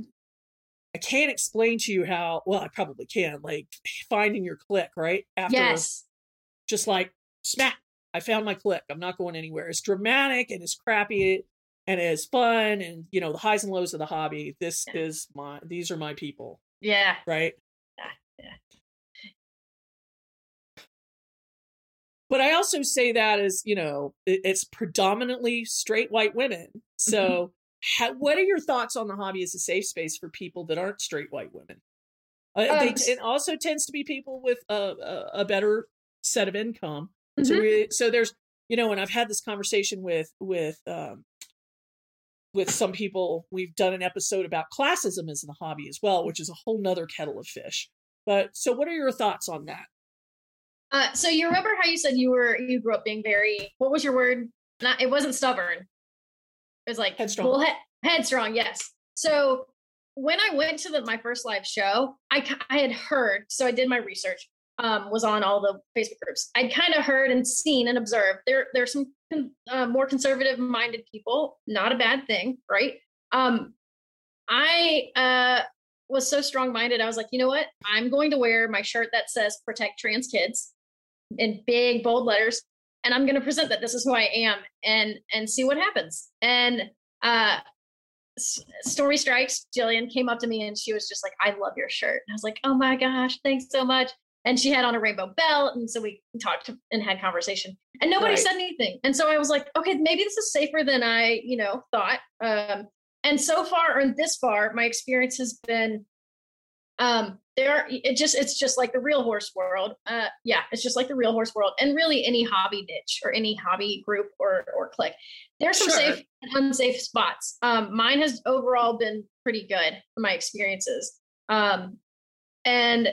I can't explain to you how well I probably can, like finding your click, right? After yes. just like smack, I found my click. I'm not going anywhere. It's dramatic and it's crappy and it's fun and you know the highs and lows of the hobby. This yeah. is my these are my people. Yeah. Right? Yeah. Yeah. But I also say that as, you know, it's predominantly straight white women. Mm-hmm. So how, what are your thoughts on the hobby as a safe space for people that aren't straight white women? Uh, um, they, it also tends to be people with a, a, a better set of income. Mm-hmm. So, we, so there's, you know, and I've had this conversation with with um, with some people. We've done an episode about classism as a hobby as well, which is a whole nother kettle of fish. But so, what are your thoughts on that? Uh, so you remember how you said you were you grew up being very what was your word? Not it wasn't stubborn. It was like headstrong. Well, he- headstrong, yes. So when I went to the, my first live show, I I had heard. So I did my research. Um, was on all the Facebook groups. I'd kind of heard and seen and observed there there's some uh, more conservative minded people. Not a bad thing, right? Um, I uh, was so strong minded. I was like, you know what? I'm going to wear my shirt that says "Protect Trans Kids" in big bold letters, and I'm going to present that this is who I am and and see what happens. And uh, Story Strikes, Jillian came up to me and she was just like, I love your shirt. And I was like, oh my gosh, thanks so much. And she had on a rainbow belt. And so we talked and had conversation and nobody right. said anything. And so I was like, okay, maybe this is safer than I, you know, thought. Um, and so far, or this far, my experience has been um there it just it's just like the real horse world uh yeah it's just like the real horse world and really any hobby niche or any hobby group or or click there's some sure. safe and unsafe spots. Um mine has overall been pretty good for my experiences. Um and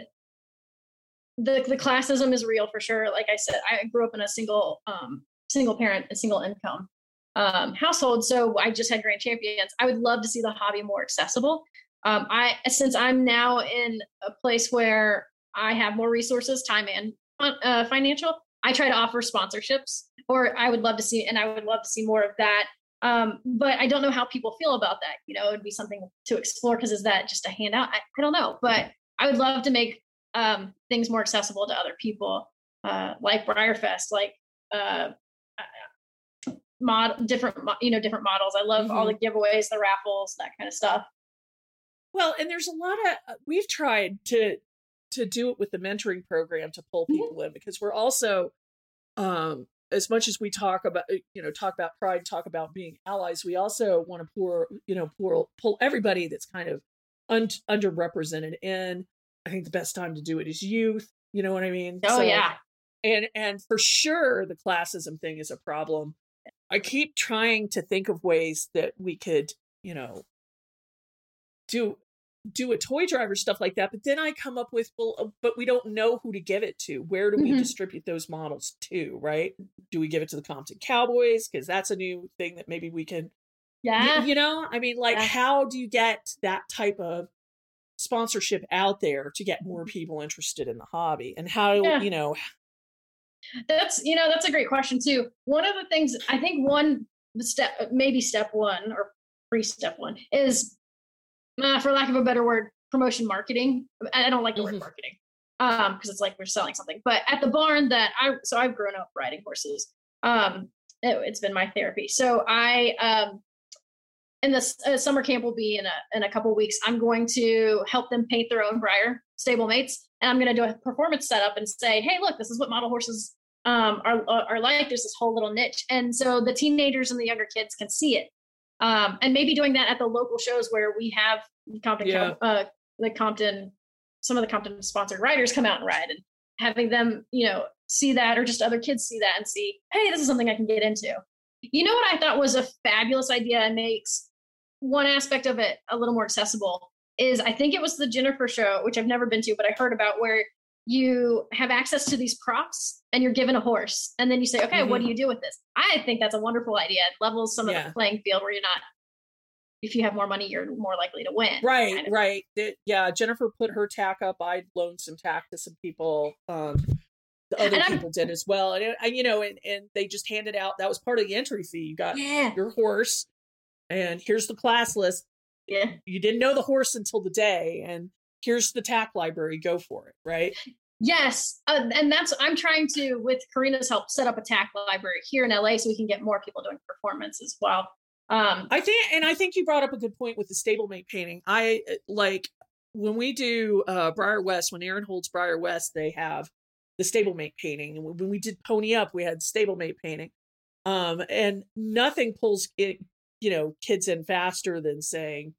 the the classism is real for sure. Like i said i grew up in a single um single parent a single income um household so i just had grand champions. I would love to see the hobby more accessible um, I since I'm now in a place where I have more resources, time and uh, financial, I try to offer sponsorships, or I would love to see, and I would love to see more of that. Um, but I don't know how people feel about that. You know, it'd be something to explore because is that just a handout? I, I, don't know, but I would love to make um, things more accessible to other people, uh, like BreyerFest, like uh, mod different you know different models. I love mm-hmm. all the giveaways, the raffles, that kind of stuff. Well, and there's a lot of uh, we've tried to to do it with the mentoring program to pull mm-hmm. people in because we're also um as much as we talk about uh, you know talk about pride talk about being allies we also want to pour you know pull pull everybody that's kind of un- underrepresented in. I think the best time to do it is youth you know what i mean? Oh so, yeah. and and for sure the classism thing is a problem. I keep trying to think of ways that we could you know do do a toy driver stuff like that but then i come up with well uh, but we don't know who to give it to. Where do we mm-hmm. distribute those models to right? Do we give it to the compton cowboys? Because that's a new thing that maybe we can yeah. you, you know? I mean like yeah. how do you get that type of sponsorship out there to get more people interested in the hobby? And how yeah. you know that's you know that's a great question too. One of the things i think one step maybe step one or pre step one is uh, for lack of a better word, promotion marketing. I don't like the mm-hmm. word marketing um because it's like we're selling something. But at the barn that I so I've grown up riding horses. Um, it, has been my therapy. So I um in the uh, summer camp will be in a in a couple weeks. I'm going to help them paint their own Breyer stablemates, and I'm going to do a performance setup and say, hey, look, this is what model horses um, are are like. There's this whole little niche, and so the teenagers and the younger kids can see it um, and maybe doing that at the local shows where we have Compton, yeah. uh, the Compton, some of the Compton sponsored riders come out and ride, and having them, you know, see that, or just other kids see that and see, hey, this is something I can get into. You know what I thought was a fabulous idea and makes one aspect of it a little more accessible is I think it was the Jennifer show, which I've never been to, but I heard about where you have access to these props and you're given a horse and then you say, okay, mm-hmm. what do you do with this? I think that's a wonderful idea. It levels some yeah. of the playing field where you're not if you have more money, you're more likely to win. Right, kind of. right. It, yeah, Jennifer put her tack up. I loaned some tack to some people. Um, the other people did as well, and, and you know, and, and they just handed out. That was part of the entry fee. You got yeah. your horse, and here's the class list. Yeah, you didn't know the horse until the day, and here's the tack library. Go for it, right? Yes, uh, and that's I'm trying to with Karina's help set up a tack library here in LA so we can get more people doing performance as well. Um, I think, and I think you brought up a good point with the stablemate painting. I uh, like when we do uh, Breyer West, when Aaron holds Breyer West, they have the stablemate painting. And when we did Pony Up, we had stablemate painting. Um, and nothing pulls it, you know, kids in faster than saying,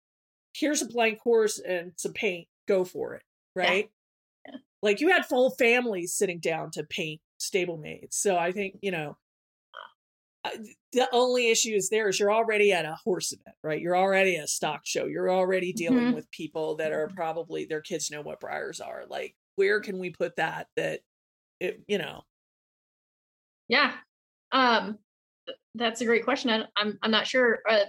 here's a blank horse and some paint, go for it. Right. Yeah. Yeah. Like you had full families sitting down to paint stablemates. So I think, you know, the only issue is there is you're already at a horse event, right? You're already at a stock show. You're already dealing mm-hmm. with people that are probably their kids know what Breyers are. Like, where can we put that? That it, you know. Yeah, um, that's a great question. I, I'm I'm not sure. Uh,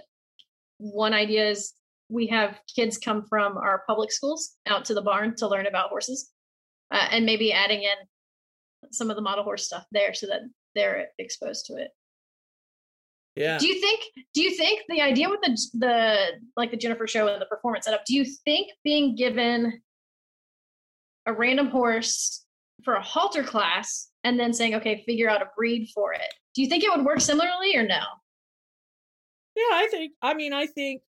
one idea is we have kids come from our public schools out to the barn to learn about horses, uh, and maybe adding in some of the model horse stuff there so that they're exposed to it. Yeah. Do you think do you think the idea with the the like the Jennifer show and the performance setup, do you think being given a random horse for a halter class and then saying, okay, figure out a breed for it, do you think it would work similarly or no? Yeah, I think I mean I think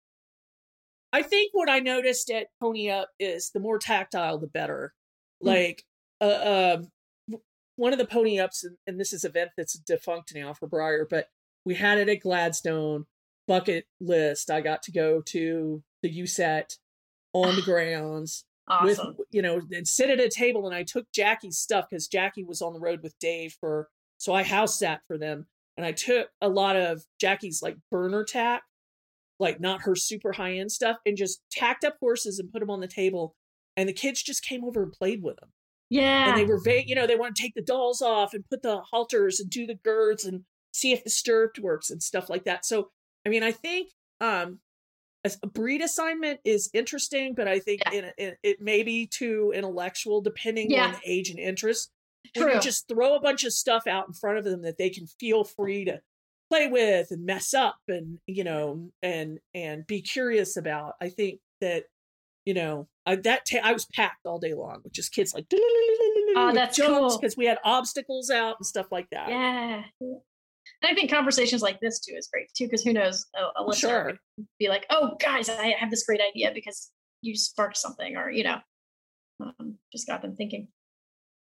I think what I noticed at Pony Up is the more tactile the better. Mm-hmm. Like uh, um, one of the Pony Ups, and, and this is event that's defunct now for Breyer, but we had it at Gladstone bucket list. I got to go to the USET on the *sighs* grounds awesome. with you know and sit at a table and I took Jackie's stuff because Jackie was on the road with Dave for so I house sat for them and I took a lot of Jackie's like burner tack, like not her super high end stuff, and just tacked up horses and put them on the table. And the kids just came over and played with them. Yeah. And they were, va- you know, they want to take the dolls off and put the halters and do the girds and see if the stirrup works and stuff like that. So, I mean, I think um, a breed assignment is interesting, but I think yeah. in, in, it may be too intellectual depending yeah. on age and interest. True. When you just throw a bunch of stuff out in front of them that they can feel free to play with and mess up and you know and and be curious about. I think that you know I, that ta- I was packed all day long with just kids like oh *laughs* that's cool because we had obstacles out and stuff like that. Yeah, and I think conversations like this too is great too, because who knows, a, a listener sure. be like, "Oh, guys, I have this great idea because you sparked something," or you know, um, just got them thinking.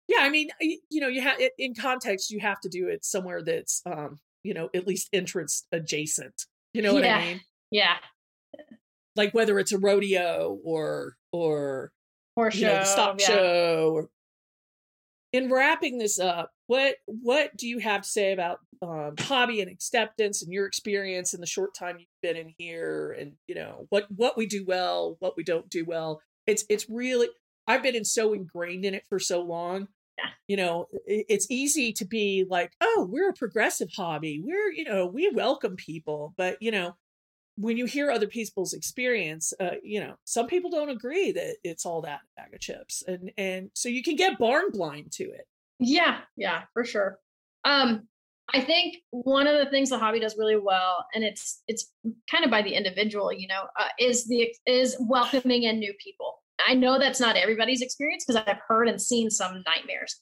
Yeah, I mean, you know, you have in context, you have to do it somewhere that's, um, you know, at least entrance adjacent. You know what yeah. I mean? Yeah. Like whether it's a rodeo or or or show, know, stock yeah. show. Or... In wrapping this up, what what do you have to say about um, hobby and acceptance and your experience in the short time you've been in here and you know what what we do well what we don't do well it's it's really i've been in so ingrained in it for so long. You know it's easy to be like oh we're a progressive hobby. We're you know we welcome people. But you know when you hear other people's experience uh, you know some people don't agree that it's all that bag of chips and and so you can get barn blind to it. Yeah yeah for sure. Um I think one of the things the hobby does really well, and it's it's kind of by the individual, you know, uh, is the is welcoming in new people. I know that's not everybody's experience because I've heard and seen some nightmares.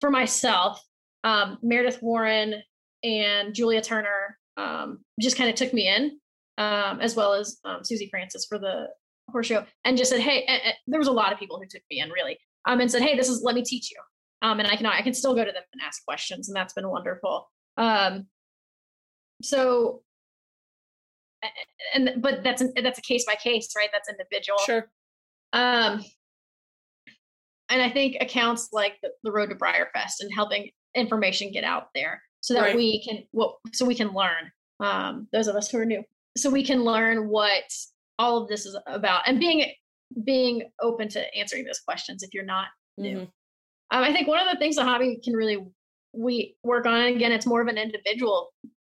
For myself, um, Meredith Warren and Julia Turner um, just kind of took me in, um, as well as um, Susie Francis for the horse show, and just said, "Hey," and, and there was a lot of people who took me in really, um, and said, "Hey, this is let me teach you." Um, and I can I can still go to them and ask questions, and that's been wonderful. So, and but that's that's a case by case, right? That's individual. Sure. Um, and I think accounts like the, the Road to BreyerFest and helping information get out there so that right. we can well, so we can learn. um, those of us who are new, so we can learn what all of this is about and being being open to answering those questions if you're not new. Mhm. Um, I think one of the things the hobby can really we work on again, it's more of an individual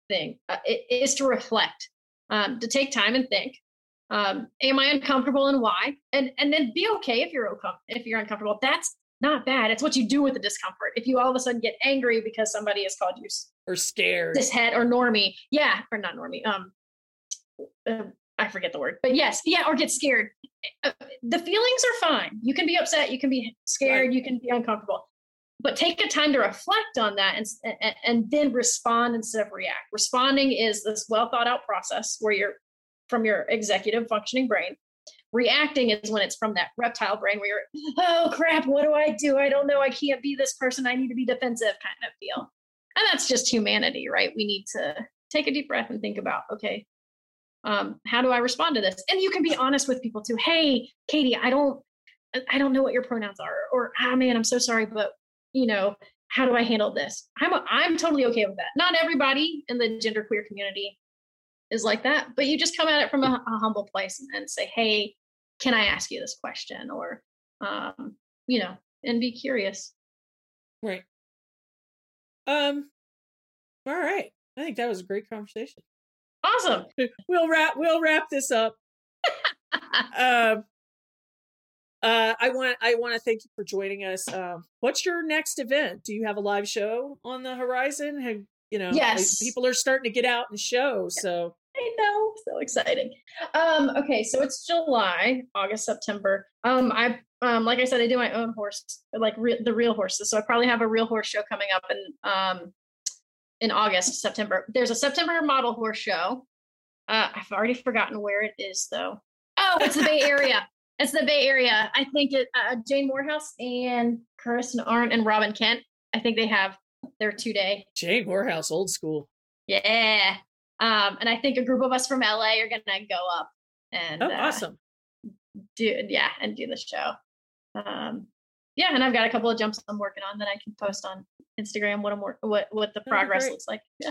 thing. Uh, it is to reflect, um, to take time and think. Um, am I uncomfortable and why? And and then be okay if you're okay if you're uncomfortable. That's not bad. It's what you do with the discomfort. If you all of a sudden get angry because somebody has called you Or scared. cishet or normie, yeah, or not normie. Um, uh, I forget the word, but yes, yeah, or get scared. Uh, the feelings are fine. You can be upset, you can be scared, Right. you can be uncomfortable, but take a time to reflect on that and, and and then respond instead of react. Responding is this well thought out process where you're from your executive functioning brain. Reacting is when it's from that reptile brain where you're, oh crap, what do I do? I don't know. I can't be this person. I need to be defensive kind of feel. And that's just humanity, right? We need to take a deep breath and think about, okay, um, how do I respond to this? And you can be honest with people too. Hey, Katie, I don't, I don't know what your pronouns are, or ah, man, I'm so sorry, but you know, how do I handle this? I'm, I'm totally okay with that. Not everybody in the genderqueer community is like that, but you just come at it from a, a humble place and, and say, hey, can I ask you this question? Or, um, you know, and be curious. Right. Um. All right. I think that was a great conversation. Awesome. *laughs* We'll wrap. We'll wrap this up. Um. Uh, I want. I want to thank you for joining us. Um, what's your next event? Do you have a live show on the horizon? Have you know? like, Yes. people are starting to get out and show. So I know, so exciting. Um, okay, so it's July, August, September. Um, I um, like I said, I do my own horse, like re- the real horses. So I probably have a real horse show coming up in um in August, September. There's a September model horse show. Uh, I've already forgotten where it is though. Oh, it's the Bay Area. It's the Bay Area. I think it uh, Jane Morehouse and Kirsten Arndt and Robin Kent. I think they have their two day Jane Morehouse, old school. yeah. Um, and I think a group of us from LA are gonna go up and Oh, uh, awesome. do yeah and do the show. Um, yeah, and I've got a couple of jumps I'm working on that I can post on Instagram. What I'm work what what the progress great. looks like. Yeah,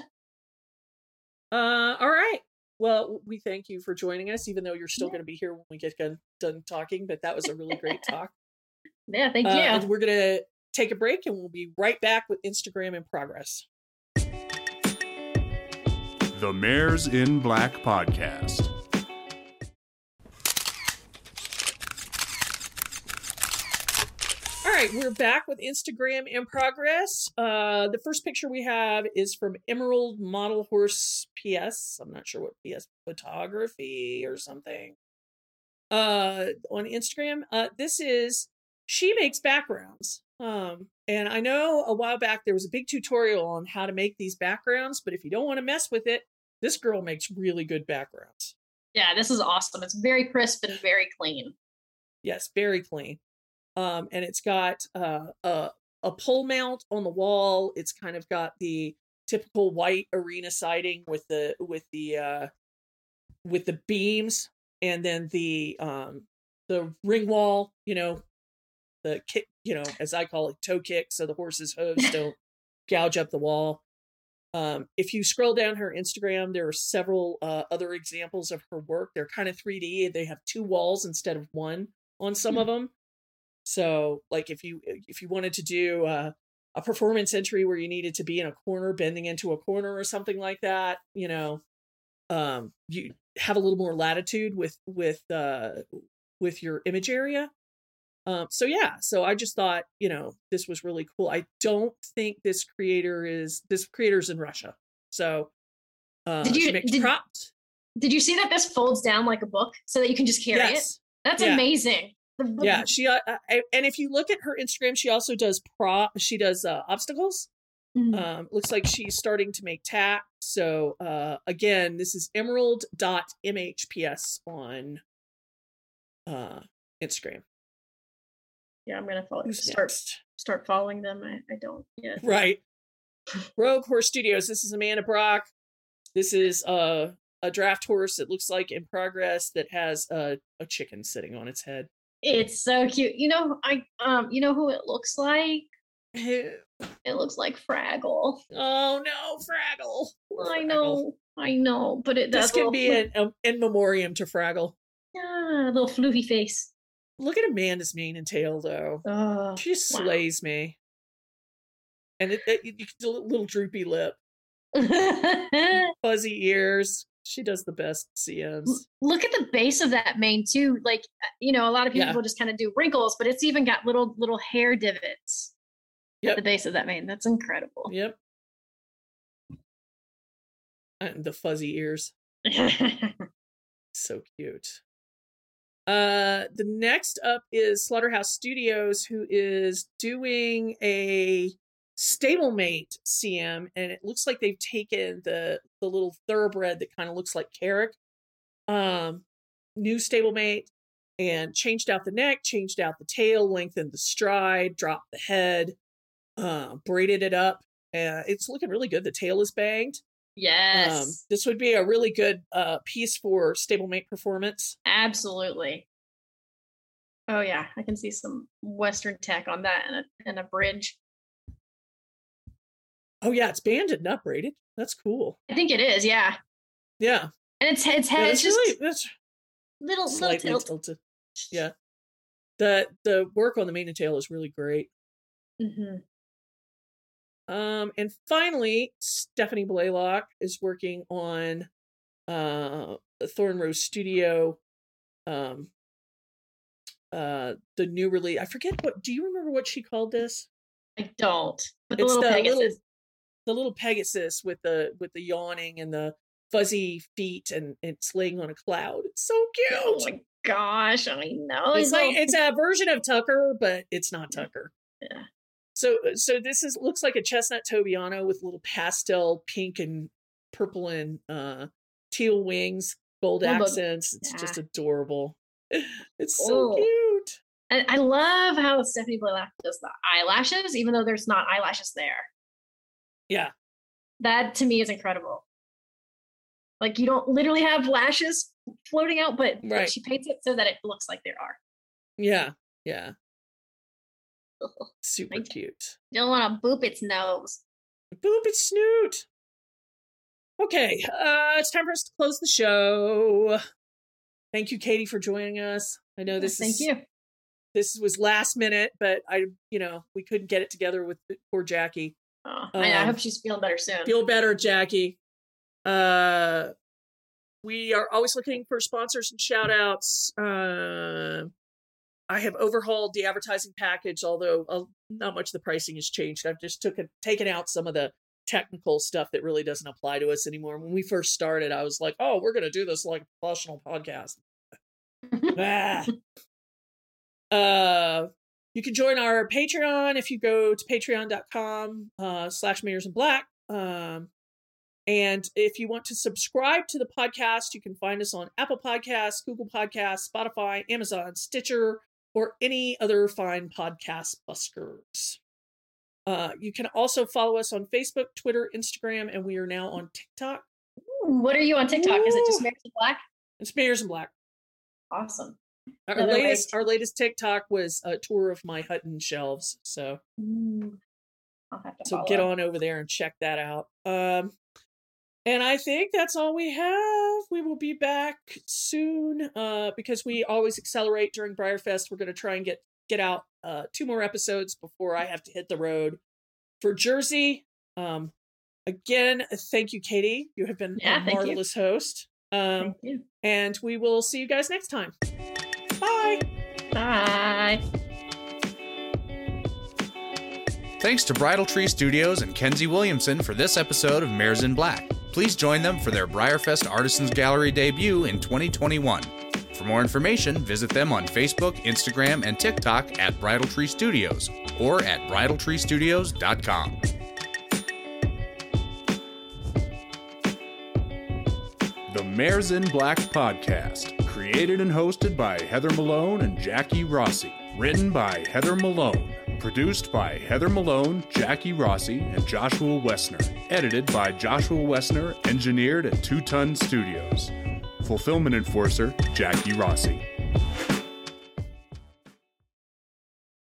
Uh, all right. Well, we thank you for joining us, even though you're still Yeah. going to be here when we get done, done talking. But that was a really great talk. *laughs* yeah. Thank Uh, you. and we're going to take a break, and we'll be right back with Instagram in progress. The Mares in Black podcast. All right, we're back with Instagram in progress. Uh, the first picture we have is from Emerald Model Horse PS. I'm not sure what PS photography or something. Uh, on Instagram, uh, this is she makes backgrounds. Um, and I know a while back there was a big tutorial on how to make these backgrounds, but if you don't want to mess with it, this girl makes really good backgrounds. yeah, this is awesome. It's very crisp and very clean. Yes, very clean. Um, and it's got uh, a a pole mount on the wall. It's kind of got the typical white arena siding with the with the uh, with the beams, and then the um, the ring wall. You know, the. You know, as I call it, toe kick, so the horse's *laughs* hooves don't gouge up the wall. Um, if you scroll down her Instagram, there are several uh, other examples of her work. They're kind of 3D. They have two walls instead of one on some of them. So, like if you if you wanted to do uh, a performance entry where you needed to be in a corner, bending into a corner or something like that, you know, um, you have a little more latitude with with uh, with your image area. Um, so yeah, so I just thought, you know, this was really cool. I don't think this creator is this creator's in Russia. So uh, Did you- did- props? Did you see that this folds down like a book so that you can just carry it? That's Yeah. amazing. Yeah, she uh, uh, and if you look at her Instagram, she also does pro. She does uh, obstacles. Mhm. Um, looks like she's starting to make tack. So uh, again, this is emerald.mhps on uh, Instagram. Yeah, I'm gonna follow. Who's Start next? start following them. I, I don't yet. Right. Rogue Horse Studios. This is Amanda Brock. This is uh, a draft horse. It looks like in progress that has a, a chicken sitting on its head. It's so cute. You know, I um, you know who it looks like? oh It looks like Fraggle. Oh no, Fraggle. Poor I Fraggle. know. I know, but it This can be an um, in memoriam to Fraggle. yeah, little floofy face. Look at Amanda's mane and tail, though. Oh, She just wow. slays me. And it, it, you can do a little droopy lip, *laughs* fuzzy ears. She does the best CMs. Look at the base of that mane too. Like uh, you know, a lot of people Yeah. will just kind of do wrinkles, but it's even got little little hair divots Yep. at the base of that mane. That's incredible. Yep. And the fuzzy ears. *laughs* So cute. Uh the next up is Slaughterhouse Studios, who is doing a stablemate CM, and it looks like they've taken the the little thoroughbred that kind of looks like Carrick. Um new stablemate and changed out the neck, changed out the tail, lengthened the stride, dropped the head, uh, braided it up. Uh, it's looking really good. The tail is banged. Yes, Um, this would be a really good uh, piece for stablemate performance. absolutely. Oh yeah, I can see some Western tack on that and a, and a bridge. Oh yeah, it's banded, and braided. That's cool. I think it is. Yeah, Yeah, and its its yeah head is just really that's little little slightly tilt. tilted. Yeah, the the work on the mane and tail is really great. Mhm. Um, and finally, Stephanie Blaylock is working on uh Thorn Rose Studio. Um, uh, the new release. I forget what. Do you remember what she called this? I don't. But the it's little the Pegasus. little the little Pegasus with the with the yawning and the fuzzy feet and it's laying on a cloud. It's so cute. Oh my gosh, I know. it's like it's a version of Tucker, but it's not Tucker. Yeah. So so this is looks like a chestnut Tobiano with little pastel pink and purple and uh teal wings, gold it. accents. It's just adorable. *laughs* It's so Oh. cute. And I love how Stephanie Blaylock does the eyelashes, even though there's not eyelashes there. Yeah. That to me is incredible. Like you don't literally have lashes floating out, but, but she paints it so that it looks like there are. Yeah. Yeah. *laughs* Super Thank cute. Don't want to boop its nose. Boop its snoot. Okay, uh, it's time for us to close the show. Thank you, Katie, for joining us. I know this Thank is you. this was last minute, but I, you know, we couldn't get it together with poor Jackie. Oh, I, I Um, hope she's feeling better soon. Feel better, Jackie. Uh, we are always looking for sponsors and shout outs. Uh, I have overhauled the advertising package, although uh, not much of the pricing has changed. I've just took a, taken out some of the technical stuff that really doesn't apply to us anymore. When we first started, I was like, "Oh, we're going to do this like a professional podcast." *laughs* Ah. Uh, you can join our Patreon if you go to patreon.com uh, slash mares in black. Um, and if you want to subscribe to the podcast, you can find us on Apple Podcasts, Google Podcasts, Spotify, Amazon, Stitcher, or any other fine podcast buskers. Uh, you can also follow us on Facebook, Twitter, Instagram, and we are now on TikTok. Ooh, what are you on TikTok? Is it just Ooh. Mary Sue Black? It's Mares in Black. Awesome. Our Another latest, to- our latest TikTok was a tour of my Hutton shelves. So I'll have to so get on over there and check that out um and i think that's all we have we will be back soon uh because we always accelerate during BreyerFest we're going to try and get get out uh two more episodes before i have to hit the road for jersey um again thank you katie you have been Yeah, a thank you. marvelous host um Thank you. and we will see you guys next time bye Bye. Thanks to Bridal Tree Studios and Kenzie Williamson for this episode of Mares in Black. Please join them for their BreyerFest Artisans Gallery debut in 2021. For more information, visit them on Facebook, Instagram, and TikTok at Bridal Tree Studios or at bridaltreestudios.com. The Mares in Black podcast, created and hosted by Heather Malone and Jackie Rossi. Written by Heather Malone. Produced by Heather Malone, Jackie Rossi, and Joshua Wessner. Edited by Joshua Wessner, engineered at Two Ton Studios. Fulfillment Enforcer, Jackie Rossi.